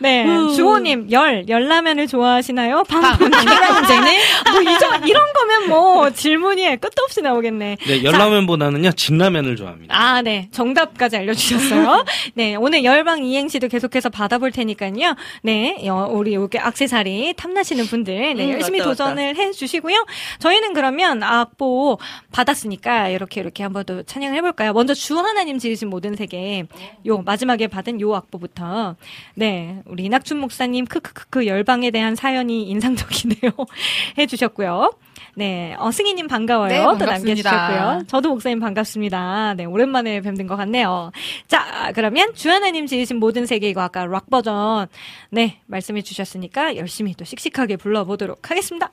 네 후. 주호님 열 열라면을 좋아하시나요? 방 문제는 뭐 이런 이런 거면 뭐 질문이 끝도 없이 나오겠네. 네, 열라면보다는요 진라면을 좋아합니다. 아, 네. 정답까지 알려주셨어요. 네. 오늘 열방 이행시도 계속해서 받아볼 테니까요. 네. 어, 우리 이렇게 악세사리 탐나시는 분들, 네. 음, 열심히 맞다, 도전을 해 주시고요. 저희는 그러면 악보 받았으니까 이렇게 이렇게 한번 더 찬양을 해볼까요? 먼저 주 하나님 지으신 모든 세계. 요 마지막에 받은 요 악보부터. 네. 우리 이낙춘 목사님 크크크크 열방에 대한 사연이 인상적이네요. 해주셨고요. 네. 어, 승희님 반가워요. 네, 또 반갑습니다. 남겨주셨고요. 저도 목사님 반갑습니다. 네, 오랜만에 뵙는 것 같네요. 자, 그러면 주하나님 지으신 모든 세계 이거 아까 락 버전, 네, 말씀해 주셨으니까 열심히 또 씩씩하게 불러보도록 하겠습니다.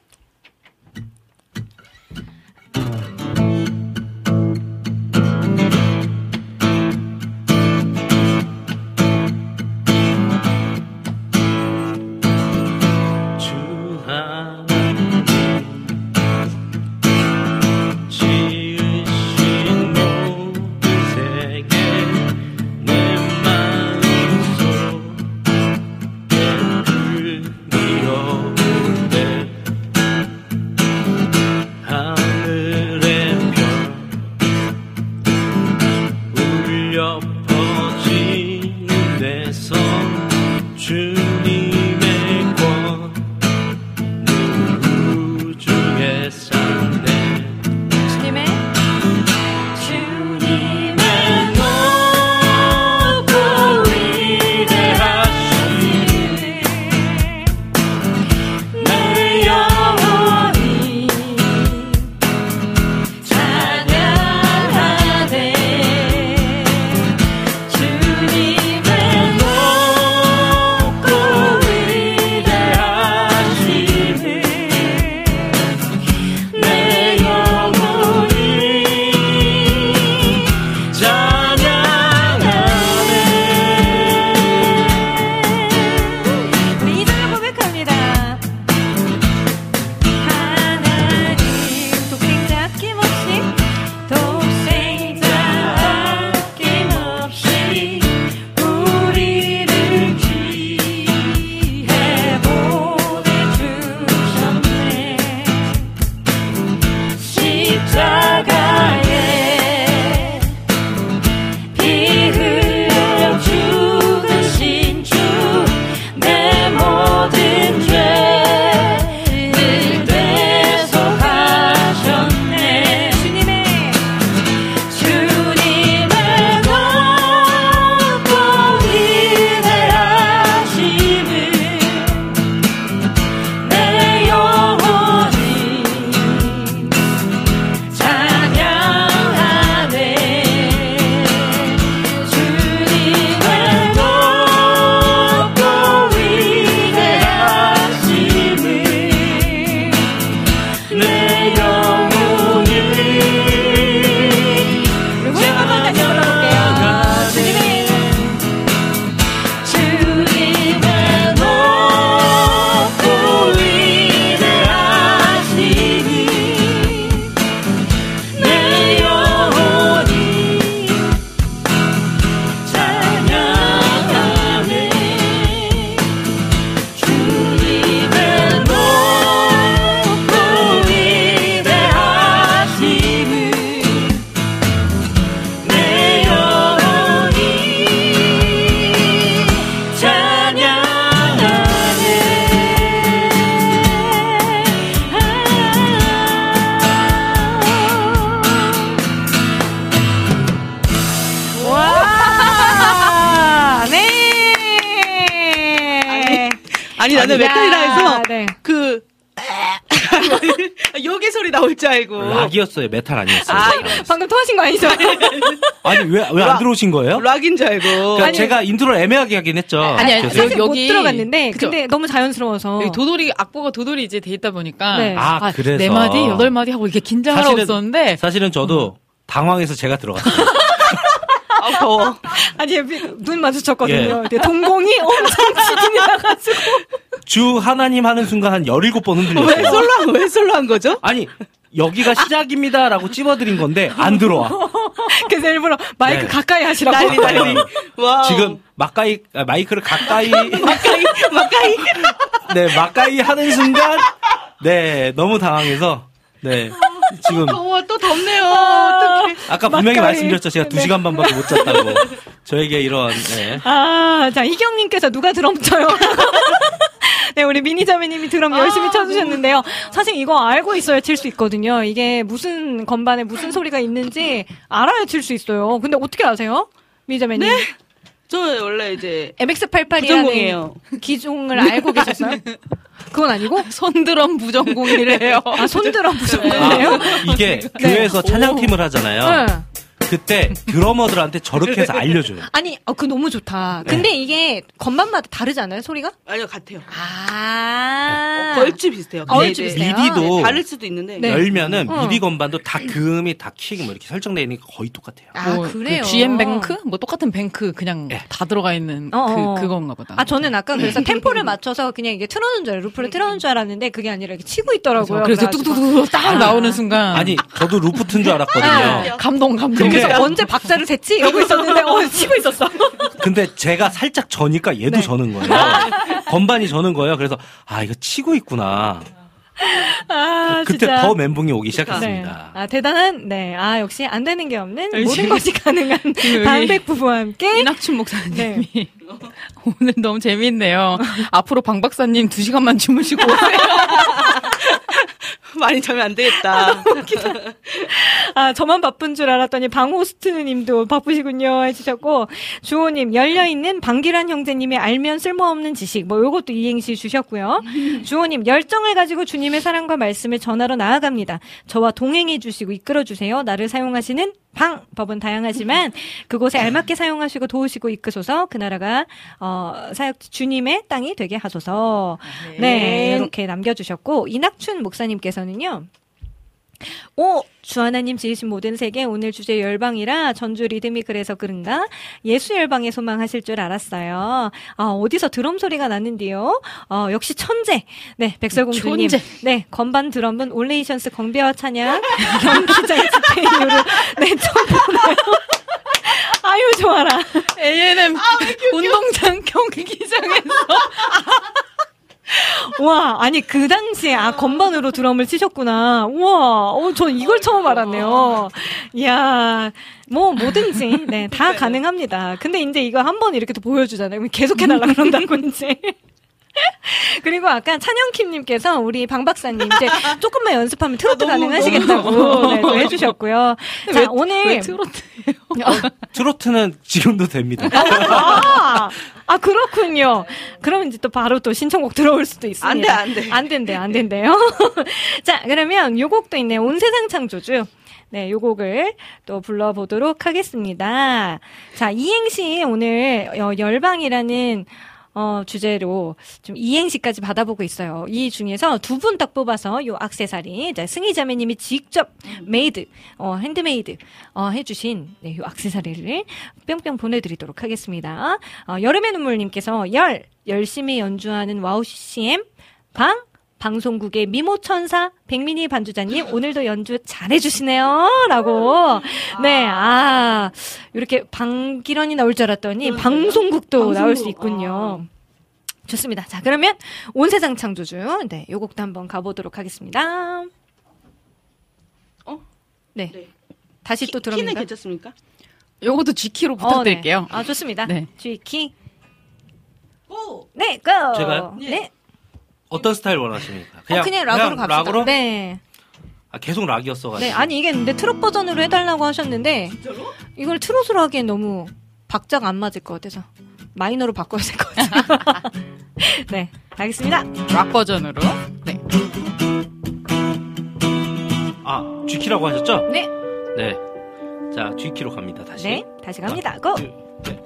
아니 나는 메탈이라 해서 네. 그 요괴 소리 나올 줄 알고. 락이었어요. 메탈 아니었어요. 아, 방금 통하신 거 아니죠? 아니 왜 왜안 락. 들어오신 거예요? 락인 줄 알고. 그러니까 제가 intro를 애매하게 하긴 했죠. 아니, 아니, 사실 여기- 못 들어갔는데 그죠? 근데 너무 자연스러워서 여기 도돌이 악보가 도돌이 이제 돼 있다 보니까 네. 아, 그래서. 네 마디 여덟 마디 하고 이렇게 긴장하고 사실은- 있었는데 사실은 저도 당황해서 제가 들어갔어요. 아, 더워. 아니 눈 마주쳤거든요. 예. 동공이 엄청 지진이 나가지고 주 하나님 하는 순간 한 17번 왜 흔들렸어요. 솔로, 왜 솔로 한 거죠? 아니, 여기가 시작입니다 라고 찝어드린 건데 안 들어와. 그래서 일부러 마이크 네. 가까이 하시라고. 난리, 난리. 와. 지금 막가이 아, 마이크를 가까이 막가이, 막가이. 네 막가이 하는 순간 네 너무 당황해서 네 지금 더워, 또 덥네요. 어떡해. 아까 분명히. 말씀드렸죠 제가 두 시간 반밖에 못 잤다고 저에게 이런 네. 아, 자, 이경 님께서 누가 드럼 쳐요? 네, 우리 미니자매님이 드럼 열심히 쳐주셨는데요. 사실 이거 알고 있어야 칠 수 있거든요. 이게 무슨 건반에 무슨 소리가 있는지 알아야 칠 수 있어요. 근데 어떻게 아세요? 미니자매님. 네? 저 원래 이제 MX88이라는 부전공이에요. 기종을 알고 계셨어요? 그건 아니고? 손드럼 부전공이래요. 아, 손드럼 아, 부정이네요. 이게 교회에서 찬양팀을 하잖아요 네. 그때 드러머들한테 저렇게 해서 알려줘요 아니, 어, 그 너무 좋다. 네. 근데 이게 건반마다 다르지 않아요, 소리가? 아니요, 같아요. 아. 얼추 비슷해요. 아, 근데 얼추 이제 비슷해요? 미디도 다를 수도 있는데. 네. 열면은 어. 미디 건반도 다 그음이 다킥뭐 이렇게 설정되어 있는 게 거의 똑같아요 아, 뭐 그래요? 그 GM 뱅크? 뭐 똑같은 뱅크 그냥 예. 다 들어가 있는 어, 어. 그, 그건가 보다. 아, 저는 아까 그래서 템포를 맞춰서 그냥 이게 틀어놓은 줄 알아요. 루프를 틀어놓은 줄 알았는데 그게 아니라 이렇게 치고 있더라고요. 그래서 그래가지고. 뚝뚝뚝 딱 아. 나오는 순간 아니 저도 루프 튼 줄 알았거든요 네. 감동 감동. 그래서 언제 박자를 셌지? 이러고 있었는데, 어, 치고 있었어. 근데 제가 살짝 저니까 얘도 네. 저는 거예요. 건반이 저는 거예요. 그래서 아 이거 치고 있구나. 아, 그때 진짜. 더 멘붕이 오기 네. 시작했습니다. 아, 대단한, 네. 아, 역시 안 되는 게 없는 모든 것이 가능한 방백 부부와 함께. 이낙춘 목사님이 오늘 너무 재미있네요. 앞으로 방 박사님 두 시간만 주무시고 오세요. 많이 자면 안 되겠다. 아, 저만 바쁜 줄 알았더니 방호스트 님도 바쁘시군요. 해주셨고, 주호님, 열려있는 방기란 형제님의 알면 쓸모없는 지식, 뭐, 요것도 이행시 주셨고요. 주호님, 열정을 가지고 주님의 사랑과 말씀을 전하러 나아갑니다. 저와 동행해 주시고 이끌어 주세요. 나를 사용하시는 방, 법은 다양하지만, 그곳에 알맞게 사용하시고 도우시고 이끄소서, 그 나라가, 어, 사역, 주님의 땅이 되게 하소서. 네, 이렇게 남겨 주셨고, 이낙춘 목사님께서는요, 오, 주 하나님 지으신 모든 세계 오늘 주제 열방이라 전주 리듬이 그래서 그런가 예수 열방에 소망하실 줄 알았어요. 아, 어디서 드럼 소리가 났는데요. 어, 역시 천재. 네, 백설공주님. 천재. 네, 건반 드럼은 All Nations 경배와 찬양 경기장 집회 이후로 네, 처음 보네요. 아유, 좋아라. A&M 운동장 경기장에서 와, 아니 그 당시에 아 건반으로 드럼을 치셨구나. 우와, 어, 전 이걸 처음 알았네요. 이야, 뭐 뭐든지 네다 가능합니다. 근데 이제 이거 한 번 이렇게 또 보여주잖아요. 계속 해달라 그런다고 이제. 그리고 아까 찬영킴님께서 우리 방 박사님 이제 조금만 연습하면 트로트 가능하시겠다고 네, 또 해주셨고요. 자 왜- 오늘 왜 트로트? 트로트는 지금도 됩니다. 아, 아, 그렇군요. 그러면 이제 또 바로 또 신청곡 들어올 수도 있습니다. 안 돼, 안 돼. 안 된대요, 안 된대요. 자, 그러면 요 곡도 있네요. 온 세상 창조주. 네, 요 곡을 또 불러보도록 하겠습니다. 자, 이행시 오늘 어, 열방이라는 어, 주제로 좀 이행시까지 받아보고 있어요. 이 중에서 두 분 딱 뽑아서 요 악세사리, 자, 승희 자매님이 직접 made, 어, 핸드메이드, 어, 해주신, 네, 요 악세사리를 뿅뿅 보내드리도록 하겠습니다. 어, 여름의 눈물님께서 열, 열심히 연주하는 와우 CCM, 방, 방송국의 미모천사 백민희 반주자님 오늘도 연주 잘해주시네요 라고 네아 이렇게 방길환이 나올 줄 알았더니 방송국도 나올 수 있군요 좋습니다 자 그러면 온 세상 창조주 네 요 곡도 한번 가보도록 하겠습니다 어? 네, 네. 다시 또 키는 들어옵니다 괜찮습니까? 요것도 G키로 부탁드릴게요. 어, 네. 아 좋습니다 네. G키 오! 네 고! 제가요? 네 어떤 스타일 원하십니까? 그냥, 어, 그냥 락으로 갑시다 락으로? 네 아, 계속 락이었어가지고. 네, 아니 이게 근데 트롯 버전으로 해달라고 하셨는데 이걸 트롯으로 하기엔 너무 박자가 안 맞을 것 같아서 마이너로 바꿔야 될 것 같아요. 네, 가겠습니다. 락 버전으로. 네. 아, G키라고 하셨죠? 네. 네. 자, G키로 갑니다. 다시. 네, 다시 갑니다. 고! 둘, 네.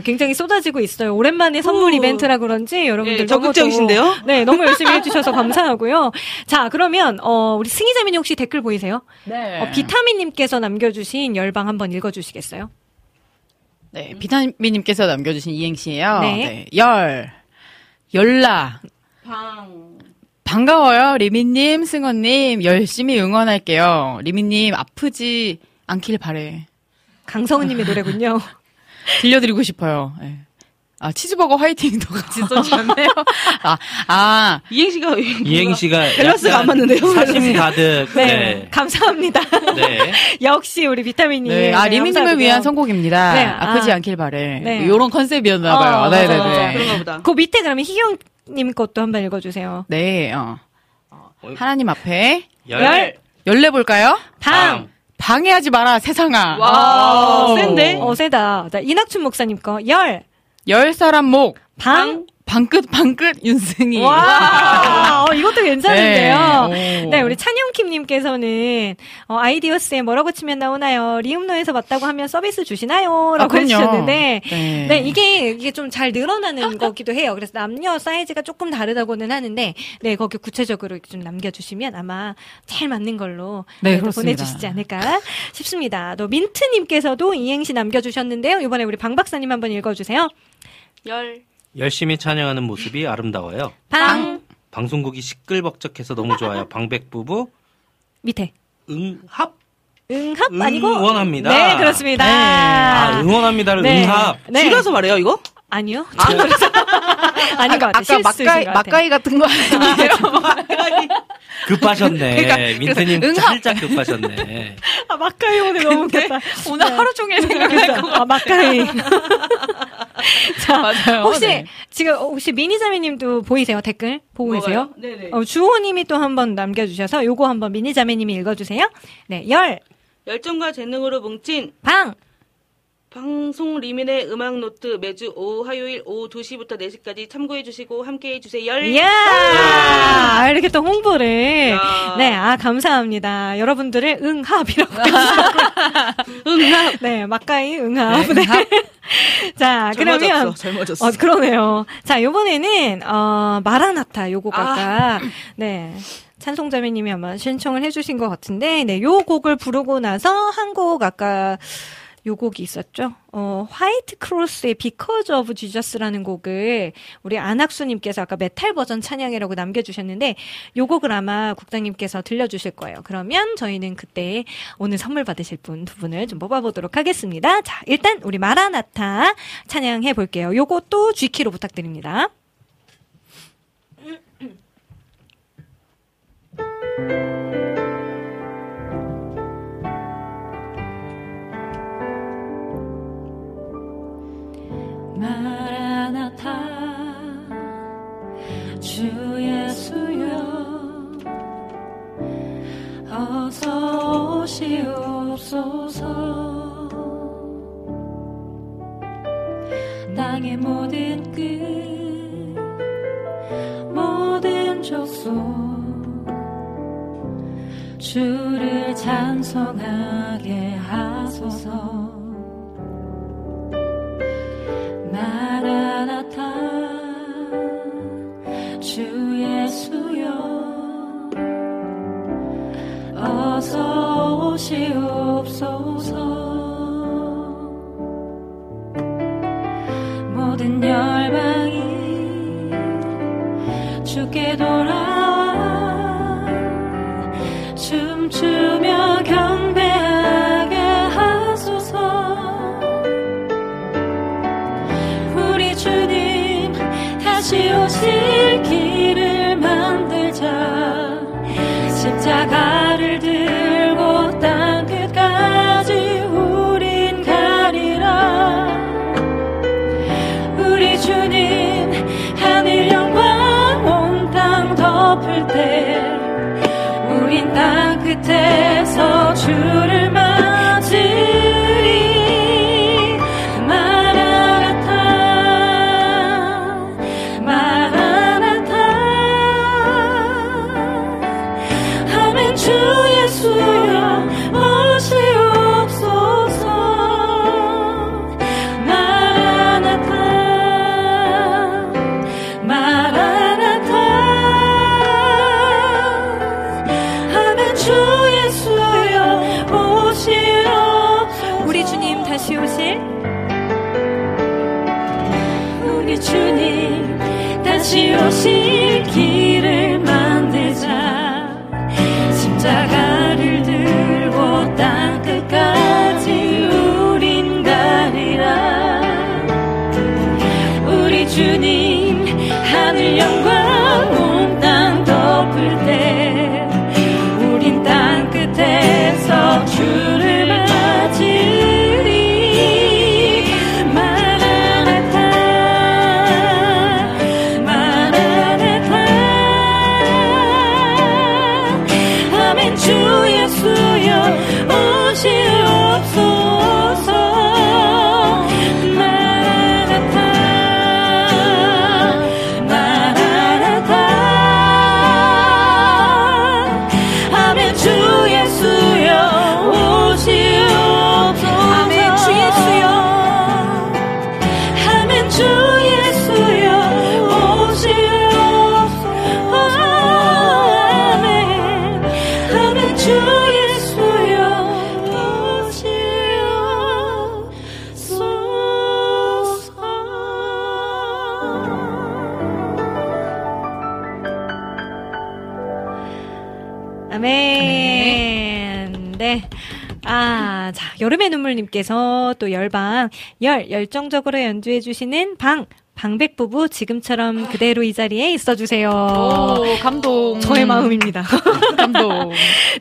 굉장히 쏟아지고 있어요. 오랜만에 선물 오. 이벤트라 그런지 여러분들 예, 너무 적극적이신데요? 또, 네, 너무 열심히 해주셔서 감사하고요. 자, 그러면, 어, 우리 승희자매님 혹시 댓글 보이세요? 네. 어, 비타민님께서 남겨주신 열방 한번 읽어주시겠어요? 네, 비타민님께서 남겨주신 이행시예요. 네. 네. 열, 열라. 반가워요, 리미님, 승원님. 열심히 응원할게요. 리미님, 아프지 않길 바래. 강성은님의 노래군요. 들려드리고 싶어요. 네. 아, 치즈버거 화이팅도 같이 써주셨네요. 아, 아, 이행시가 이행시가 밸런스가 안 맞는데요? 사심 가득. 네. 네. 감사합니다. 네. 역시 우리 비타민님. 네. 아, 네, 리미님을. 위한 선곡입니다. 네, 아프지 아. 않길 바래. 네. 이런 컨셉이었나봐요. 어, 네네네. 맞아, 맞아. 그런가 보다. 그 밑에 그러면 희경님 것도 한번 읽어주세요. 네, 어. 하나님 앞에 열. 열내볼까요? 방. 방해하지 마라, 세상아. 와, 센데? 어, 세다. 자, 이낙춘 목사님 거, 열. 열 사람 목. 방. 방끝, 방끝, 윤승이. 와, 어, 이것도 괜찮은데요. 네, 오. 네, 우리 찬영킴님께서는 어, 아이디어스에 뭐라고 치면 나오나요? 리움노에서 맞다고 하면 서비스 주시나요? 아, 라고. 해주셨는데, 네. 네, 이게, 이게 좀 잘 늘어나는 거기도 해요. 그래서 남녀 사이즈가 조금 다르다고는 하는데, 네, 거기 구체적으로 좀 남겨주시면 아마 잘 맞는 걸로 네, 네. 보내주시지 않을까 싶습니다. 또 민트님께서도 이행시 남겨주셨는데요. 이번에 우리 방 박사님 한번 읽어주세요. 열. 열심히 찬양하는 모습이 아름다워요. 방, 방송국이 시끌벅적해서 너무 좋아요. 방백 부부 밑에. 응합. 응합 아니고? 응원합니다. 네, 그렇습니다. 네. 아, 응원합니다를 네. 응합. 네. 줄여서 말해요, 이거? 아니요. 아닌 것 같아요. 아까 막가이. 막가이 같은 거 아니에요? 급하셨네. 그러니까 민트님 응합. 살짝 급하셨네. 아, 막가이 오늘 너무 웃겼다. 오늘 하루 종일 생각날 것 같아요. 아, 막가이. 자, 맞아요. 혹시 네. 지금 혹시 미니자매님도 보이세요? 댓글 보고 계세요? 네네. 어, 주호님이 또 한번 남겨주셔서 요거 한번 미니자매님이 읽어주세요. 네, 열, 열정과 재능으로 뭉친 방, 방송 리민의 음악 노트 매주 오후 화요일 오후 2시부터 4시까지 참고해 주시고 함께 해 주세요. 이야! 이렇게 또 홍보를. 야. 네, 아, 감사합니다. 여러분들의 응합이라고. 응합. 네, 막가이 응합. 네. 자, 그러면. 젊어졌어. 젊어졌어. 어, 그러네요. 자, 요번에는, 어, 마라나타 요곡 아. 아까, 네. 찬송자매님이 아마 신청을 해주신 것 같은데, 네, 요 곡을 부르고 나서 한 곡 아까 요 곡이 있었죠. 어, 화이트 크로스의 Because of Jesus라는 곡을 우리 안학수님께서 아까 메탈 버전 찬양이라고 남겨주셨는데, 요 곡을 아마 국장님께서 들려주실 거예요. 그러면 저희는 그때 오늘 선물 받으실 분 두 분을 좀 뽑아보도록 하겠습니다. 자, 일단 우리 마라나타 찬양해 볼게요. 요것도 G키로 부탁드립니다. 마라나타. 주 예수여 어서 오시옵소서. 땅의 모든 끝 모든 족속. 주를 찬송하게 하소서 마라나타 주 예수여 어서 오시옵소서. 모든 열방이 주께 돌아 십자가를 들고 땅 끝까지 우린 가리라. 우리 주님 하늘 영광 온 땅 덮을 때 우린 땅 끝에서 주를 다시 여름의 눈물님께서 또 열방, 열, 열정적으로 연주해 주시는 방, 방백 부부 지금처럼 그대로 이 자리에 있어 주세요. 오, 감동. 저의 마음입니다. 감동.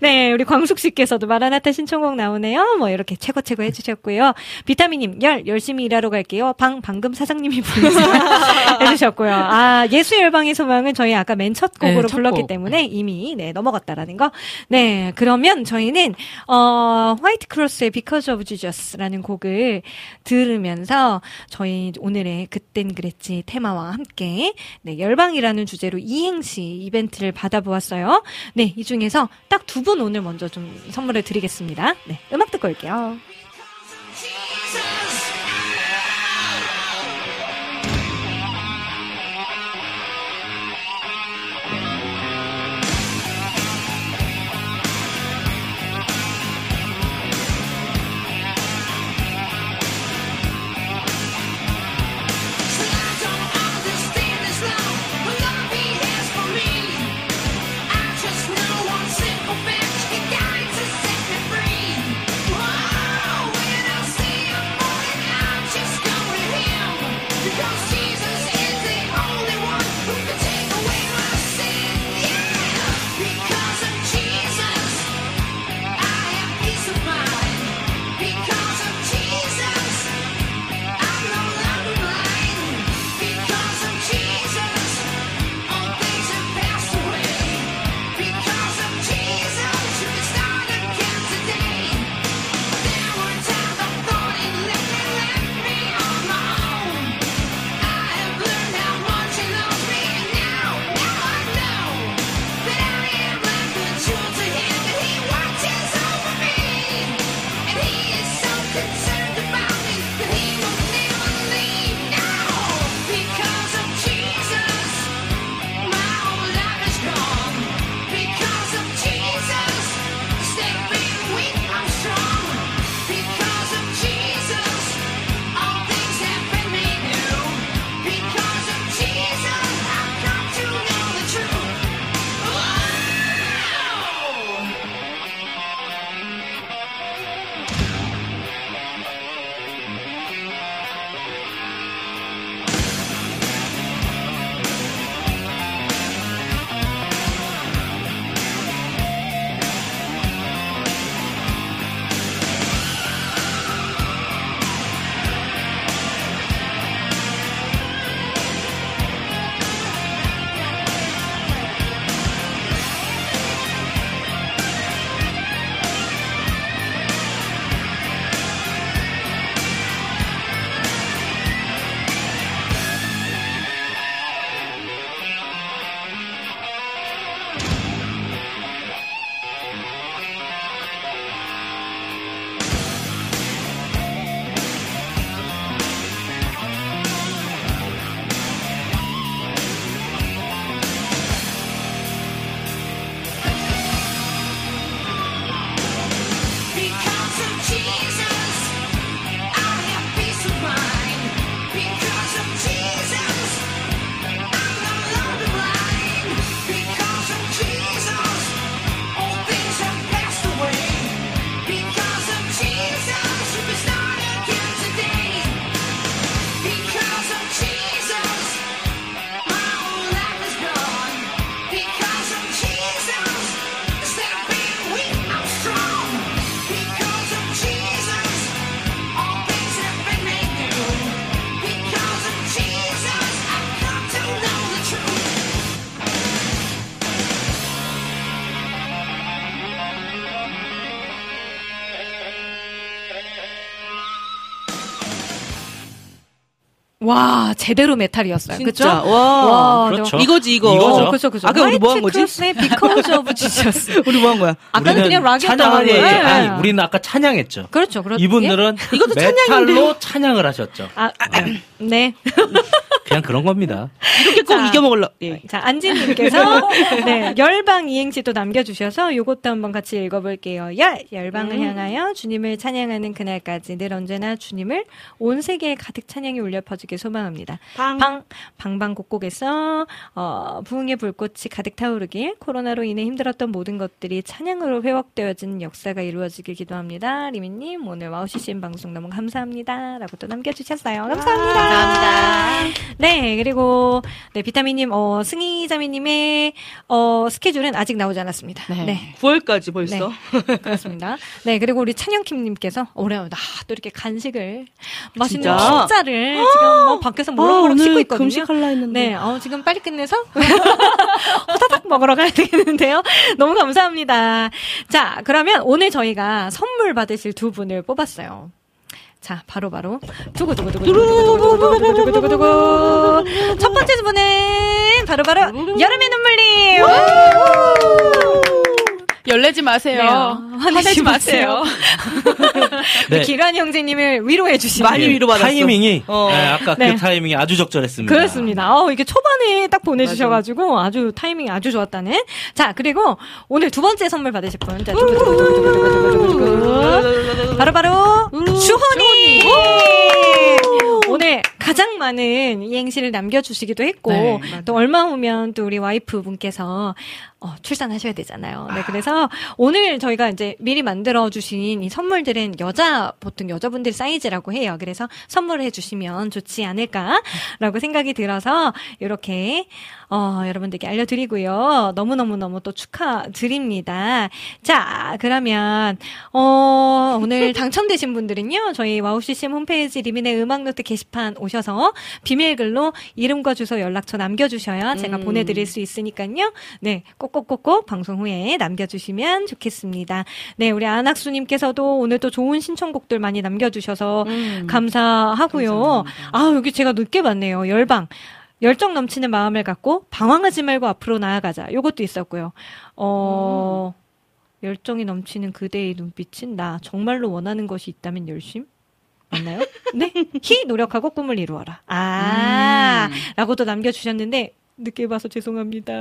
네, 우리 광숙 씨께서도 마라나타 신청곡 나오네요. 뭐 이렇게 최고 최고 해주셨고요. 비타민님 열 열심히 일하러 갈게요. 방 방금 사장님이 해주셨고요. 아 예수 열방의 소망은 저희 아까 맨 첫 곡으로 네, 첫 불렀기 곡. 때문에 이미 네 넘어갔다라는 거. 네, 그러면 저희는 어 화이트 크로스의 Because of Jesus라는 곡을 들으면서 저희 오늘의 그땐 그 랬지 테마와 함께 네 열방이라는 주제로 이행시 이벤트를 받아보았어요. 네, 이 중에서 딱 두 분 오늘 먼저 좀 선물을 드리겠습니다. 네, 음악 듣고 올게요. 와, 제대로 메탈이었어요. 그죠? 진짜. 와. 그렇죠. 이거지 이거. 이거죠. 어, 그죠, 그죠. 아까 우리 뭐 한 거지? Because of Jesus. 우리 뭐 한 거야? 아까는 그냥 락이었다고. 찬양을 네. 했죠. 아니, 우리는 아까 찬양했죠. 그렇죠, 그렇죠. 이분들은 이것도 메탈로 찬양인데요? 찬양을 하셨죠. 아, 네. 그냥 그런 겁니다. 이렇게 꼭 자. 이겨먹으려. 예. 자, 안진님께서 네, 열방 이행시 또 남겨주셔서 요것도 한번 같이 읽어볼게요. 열! 열방을 음. 향하여 주님을 찬양하는 그날까지 늘 언제나 주님을 온 세계에 가득 찬양이 울려 퍼지게 소망합니다. 방. 방, 방방곡곡에서 어, 부흥의 불꽃이 가득 타오르길 코로나로 인해 힘들었던 모든 것들이 찬양으로 회복되어지는 역사가 이루어지길 기도합니다. 리민님 오늘 와우 CCM 방송 너무 감사합니다. 라고 또 남겨주셨어요. 감사합니다. 감사합니다. 네, 그리고 네 비타민님, 어, 승희자매님의 어 스케줄은 아직 나오지 않았습니다. 네. 네. 9월까지 벌써. 그렇습니다. 네, 그리고 우리 찬영킴님께서 나또 이렇게 간식을 맛있는 진짜? 피자를 지금 뭐 밖에서 아, 모락모락 씻고 오늘 있거든요. 금식할라 했는데. 네, 어, 지금 빨리 끝내서 호다닥 먹으러 가야 되겠는데요. 너무 감사합니다. 자, 그러면 오늘 저희가 선물 받으실 두 분을 뽑았어요. 자, 바로바로 두구두구두구두구두구두구두구두구두구두구 첫 번째 분은 바로바로 여름의 눈물님. 열내지 마세요. 네, 화내지 마세요. 네. 기란 형제님을 위로해 주시는 많이 위로받았어. 타이밍이 어. 네, 아까 네. 그 타이밍이 아주 적절했습니다. 그렇습니다. 어, 이게 초반에 딱 보내주셔가지고 아주 타이밍이 아주 좋았다는. 자, 그리고 오늘 두 번째 선물 받으실 분. 자, 두구두구두구두구두구두구두구. 바로 바로 주호님! 오늘 가장 많은 이행시를 남겨주시기도 했고, 네, 또 얼마 후면 또 우리 와이프 분께서 어, 출산하셔야 되잖아요. 네, 그래서 오늘 저희가 이제 미리 만들어 주신 이 선물들은 여자, 보통 여자분들 사이즈라고 해요. 그래서 선물해 주시면 좋지 않을까라고 생각이 들어서 이렇게, 어, 여러분들께 알려드리고요. 너무너무너무 또 축하드립니다. 자, 그러면, 어, 오늘 당첨되신 분들은요, 저희 와우 CCM 홈페이지 리민의 음악노트 게시판 오셔서 비밀글로 이름과 주소 연락처 남겨주셔야 제가 음. 보내드릴 수 있으니까요. 네, 꼭꼭꼭꼭 방송 후에 남겨주시면 좋겠습니다. 네, 우리 안학수님께서도 오늘 또 좋은 신청곡들 많이 남겨주셔서 음. 감사하고요. 아, 여기 제가 늦게 봤네요. 열방. 열정 넘치는 마음을 갖고 방황하지 말고 앞으로 나아가자. 요것도 있었고요. 어, 열정이 넘치는 그대의 눈빛은 나 정말로 원하는 것이 있다면 열심? 맞나요? 네. 히 노력하고 꿈을 이루어라. 아, 라고도 남겨주셨는데, 늦게 봐서 죄송합니다.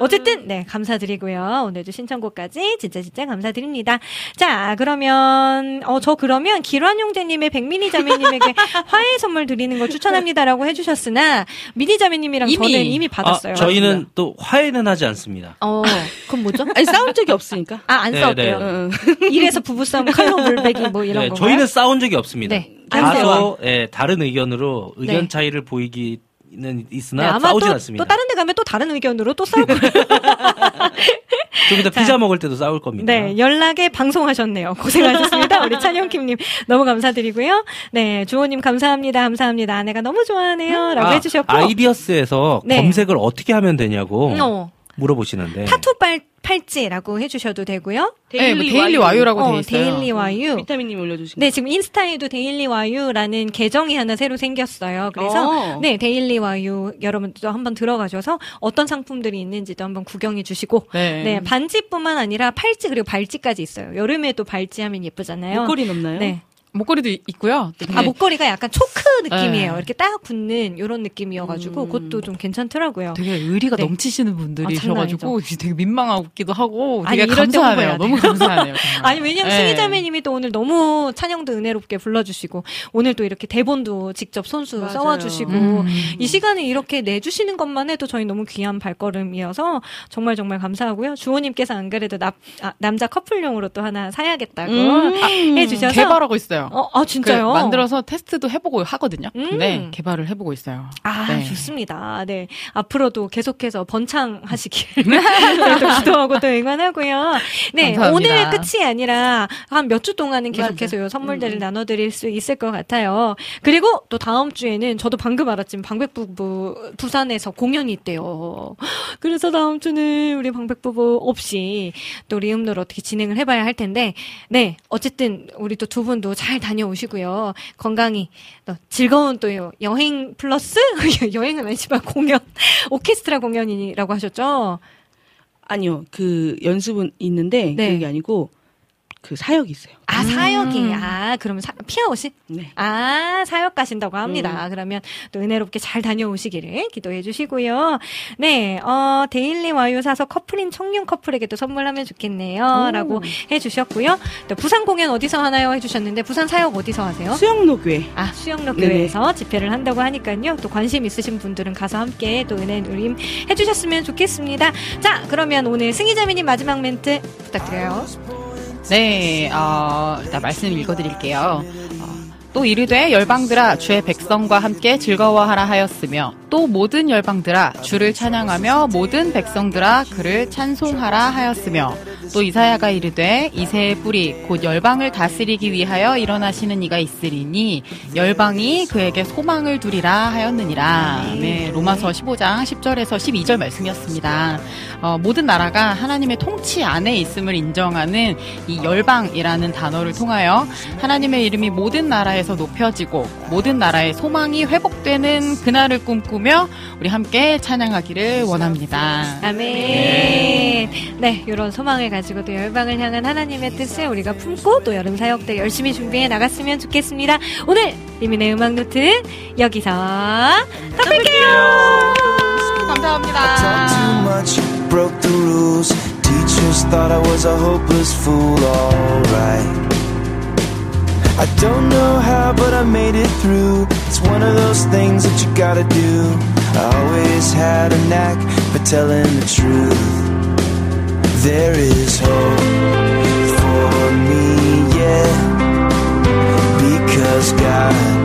어쨌든, 네, 감사드리고요. 오늘도 신청곡까지 진짜 진짜 감사드립니다. 자, 그러면, 어, 저 그러면 형제님의 백미니 자매님에게 화해 선물 드리는 걸 추천합니다라고 해주셨으나, 미니 자매님이랑 이미. 저는 이미 받았어요. 아, 저희는 또 화해는 하지 않습니다. 어, 그건 뭐죠? 아니, 싸운 적이 없으니까. 아, 안 네, 싸웠대요. 네. 응. 이래서 부부싸움 칼로 물베기 뭐 이런 네, 거. 저희는 싸운 적이 없습니다. 네. 안 다소 예, 다른 의견으로 의견 네. 차이를 보이기 는 네, 있으나 아마 싸우진 또, 않습니다. 또 다른 데 가면 또 다른 의견으로 또 싸울 거예요. 좀 이따 피자 먹을 때도 싸울 겁니다. 네, 연락에 방송하셨네요. 고생하셨습니다. 우리 찬영킴님 너무 감사드리고요. 네, 주호님 감사합니다. 감사합니다. 아내가 너무 좋아하네요. 라고 아, 해주셨고. 아이디어스에서 네. 검색을 어떻게 하면 되냐고 어, 물어보시는데 타투 빨, 팔찌라고 해주셔도 되고요. 네, 뭐 데일리 와유 라고 돼 어, 있어요. 데일리 와유. 비타민님 올려주신 네, 지금 인스타에도 데일리 와유라는 계정이 하나 새로 생겼어요. 그래서 어. 네, 데일리 와유 여러분들도 한번 들어가셔서 어떤 상품들이 있는지도 한번 구경해 주시고 네. 네, 반지뿐만 아니라 팔찌 그리고 발찌까지 있어요. 여름에 또 발찌 하면 예쁘잖아요. 목걸이 없나요? 네. 목걸이도 이- 있고요. 또 아, 되게, 목걸이가 약간 초크 느낌이에요. 네. 이렇게 딱 붙는 이런 느낌이어가지고 음. 그것도 좀 괜찮더라고요. 되게 의리가 네. 넘치시는 아, 분들이셔가지고 되게 민망하기도 하고 아니, 되게 때 감사하네요. 너무 감사하네요. 아니 왜냐면 네. 승희자매님이 또 오늘 너무 찬영도 은혜롭게 불러주시고 오늘 또 이렇게 대본도 직접 손수 맞아요. 써와주시고 음. 이 시간에 이렇게 내주시는 것만 해도 저희 너무 귀한 발걸음이어서 정말 정말 감사하고요. 주호님께서 안 그래도 납- 아, 남자 커플용으로 또 하나 사야겠다고 음. 해주셔서 개발하고 있어요. 어, 아 진짜요? 그 만들어서 테스트도 해보고 하거든요. 음. 근데 개발을 해보고 있어요. 아, 네. 좋습니다. 네. 앞으로도 계속해서 번창하시길. 네, 또 기도하고 또 응원하고요. 네. 감사합니다. 오늘 끝이 아니라 한 몇 주 동안은 계속해서 요 선물들을 나눠드릴 수 있을 것 같아요. 그리고 또 다음 주에는 저도 방금 알았지만 방백부부 부산에서 공연이 있대요. 그래서 다음 주는 우리 방백부부 없이 또 리음노를 어떻게 진행을 해봐야 할 텐데, 네. 어쨌든 우리 또 두 분도 잘 다녀오시고요. 건강히 또 즐거운 또 여- 여행 플러스 여행은 아니지만 공연 오케스트라 공연이라고 하셨죠? 아니요, 그 연습은 있는데 네. 그게 아니고 그 사역이 있어요. 아, 사역이. 아, 그러면 사, 피아오시? 네. 아, 사역 가신다고 합니다. 그러면 또 은혜롭게 잘 다녀오시기를 기도해 주시고요. 네, 어, 데일리 와유 사서 커플인 청년 커플에게도 선물하면 좋겠네요. 라고 해 주셨고요. 또 부산 공연 어디서 하나요? 해 주셨는데, 부산 사역 어디서 하세요? 수영로 교회. 아, 수영로 네네. 교회에서 집회를 한다고 하니까요. 또 관심 있으신 분들은 가서 함께 또 은혜 누림 해주셨으면 좋겠습니다. 자, 그러면 오늘 승희자매님 마지막 멘트 부탁드려요. 네, 어, 일단 말씀 읽어드릴게요. 어, 또 이르되 열방들아 주의 백성과 함께 즐거워하라 하였으며 또 모든 열방들아 주를 찬양하며 모든 백성들아 그를 찬송하라 하였으며 또 이사야가 이르되 이새의 뿌리 곧 열방을 다스리기 위하여 일어나시는 이가 있으리니 열방이 그에게 소망을 두리라 하였느니라. 네, 로마서 15장 10절에서 12절 말씀이었습니다. 어, 모든 나라가 하나님의 통치 안에 있음을 인정하는 이 열방이라는 단어를 통하여 하나님의 이름이 모든 나라에서 높여지고 모든 나라의 소망이 회복되는 그날을 꿈꾸며 우리 함께 찬양하기를 원합니다. 아멘. 네, 이런 소망을 가지고 또 열방을 향한 하나님의 뜻을 우리가 품고 또 여름 사역 때 열심히 준비해 나갔으면 좋겠습니다. 오늘 리민의 음악 노트 여기서 갚을게요. 감사합니다. Broke the rules. Teachers thought I was a hopeless fool, alright. I don't know how, but I made it through. It's one of those things that you gotta do. I always had a knack for telling the truth. There is hope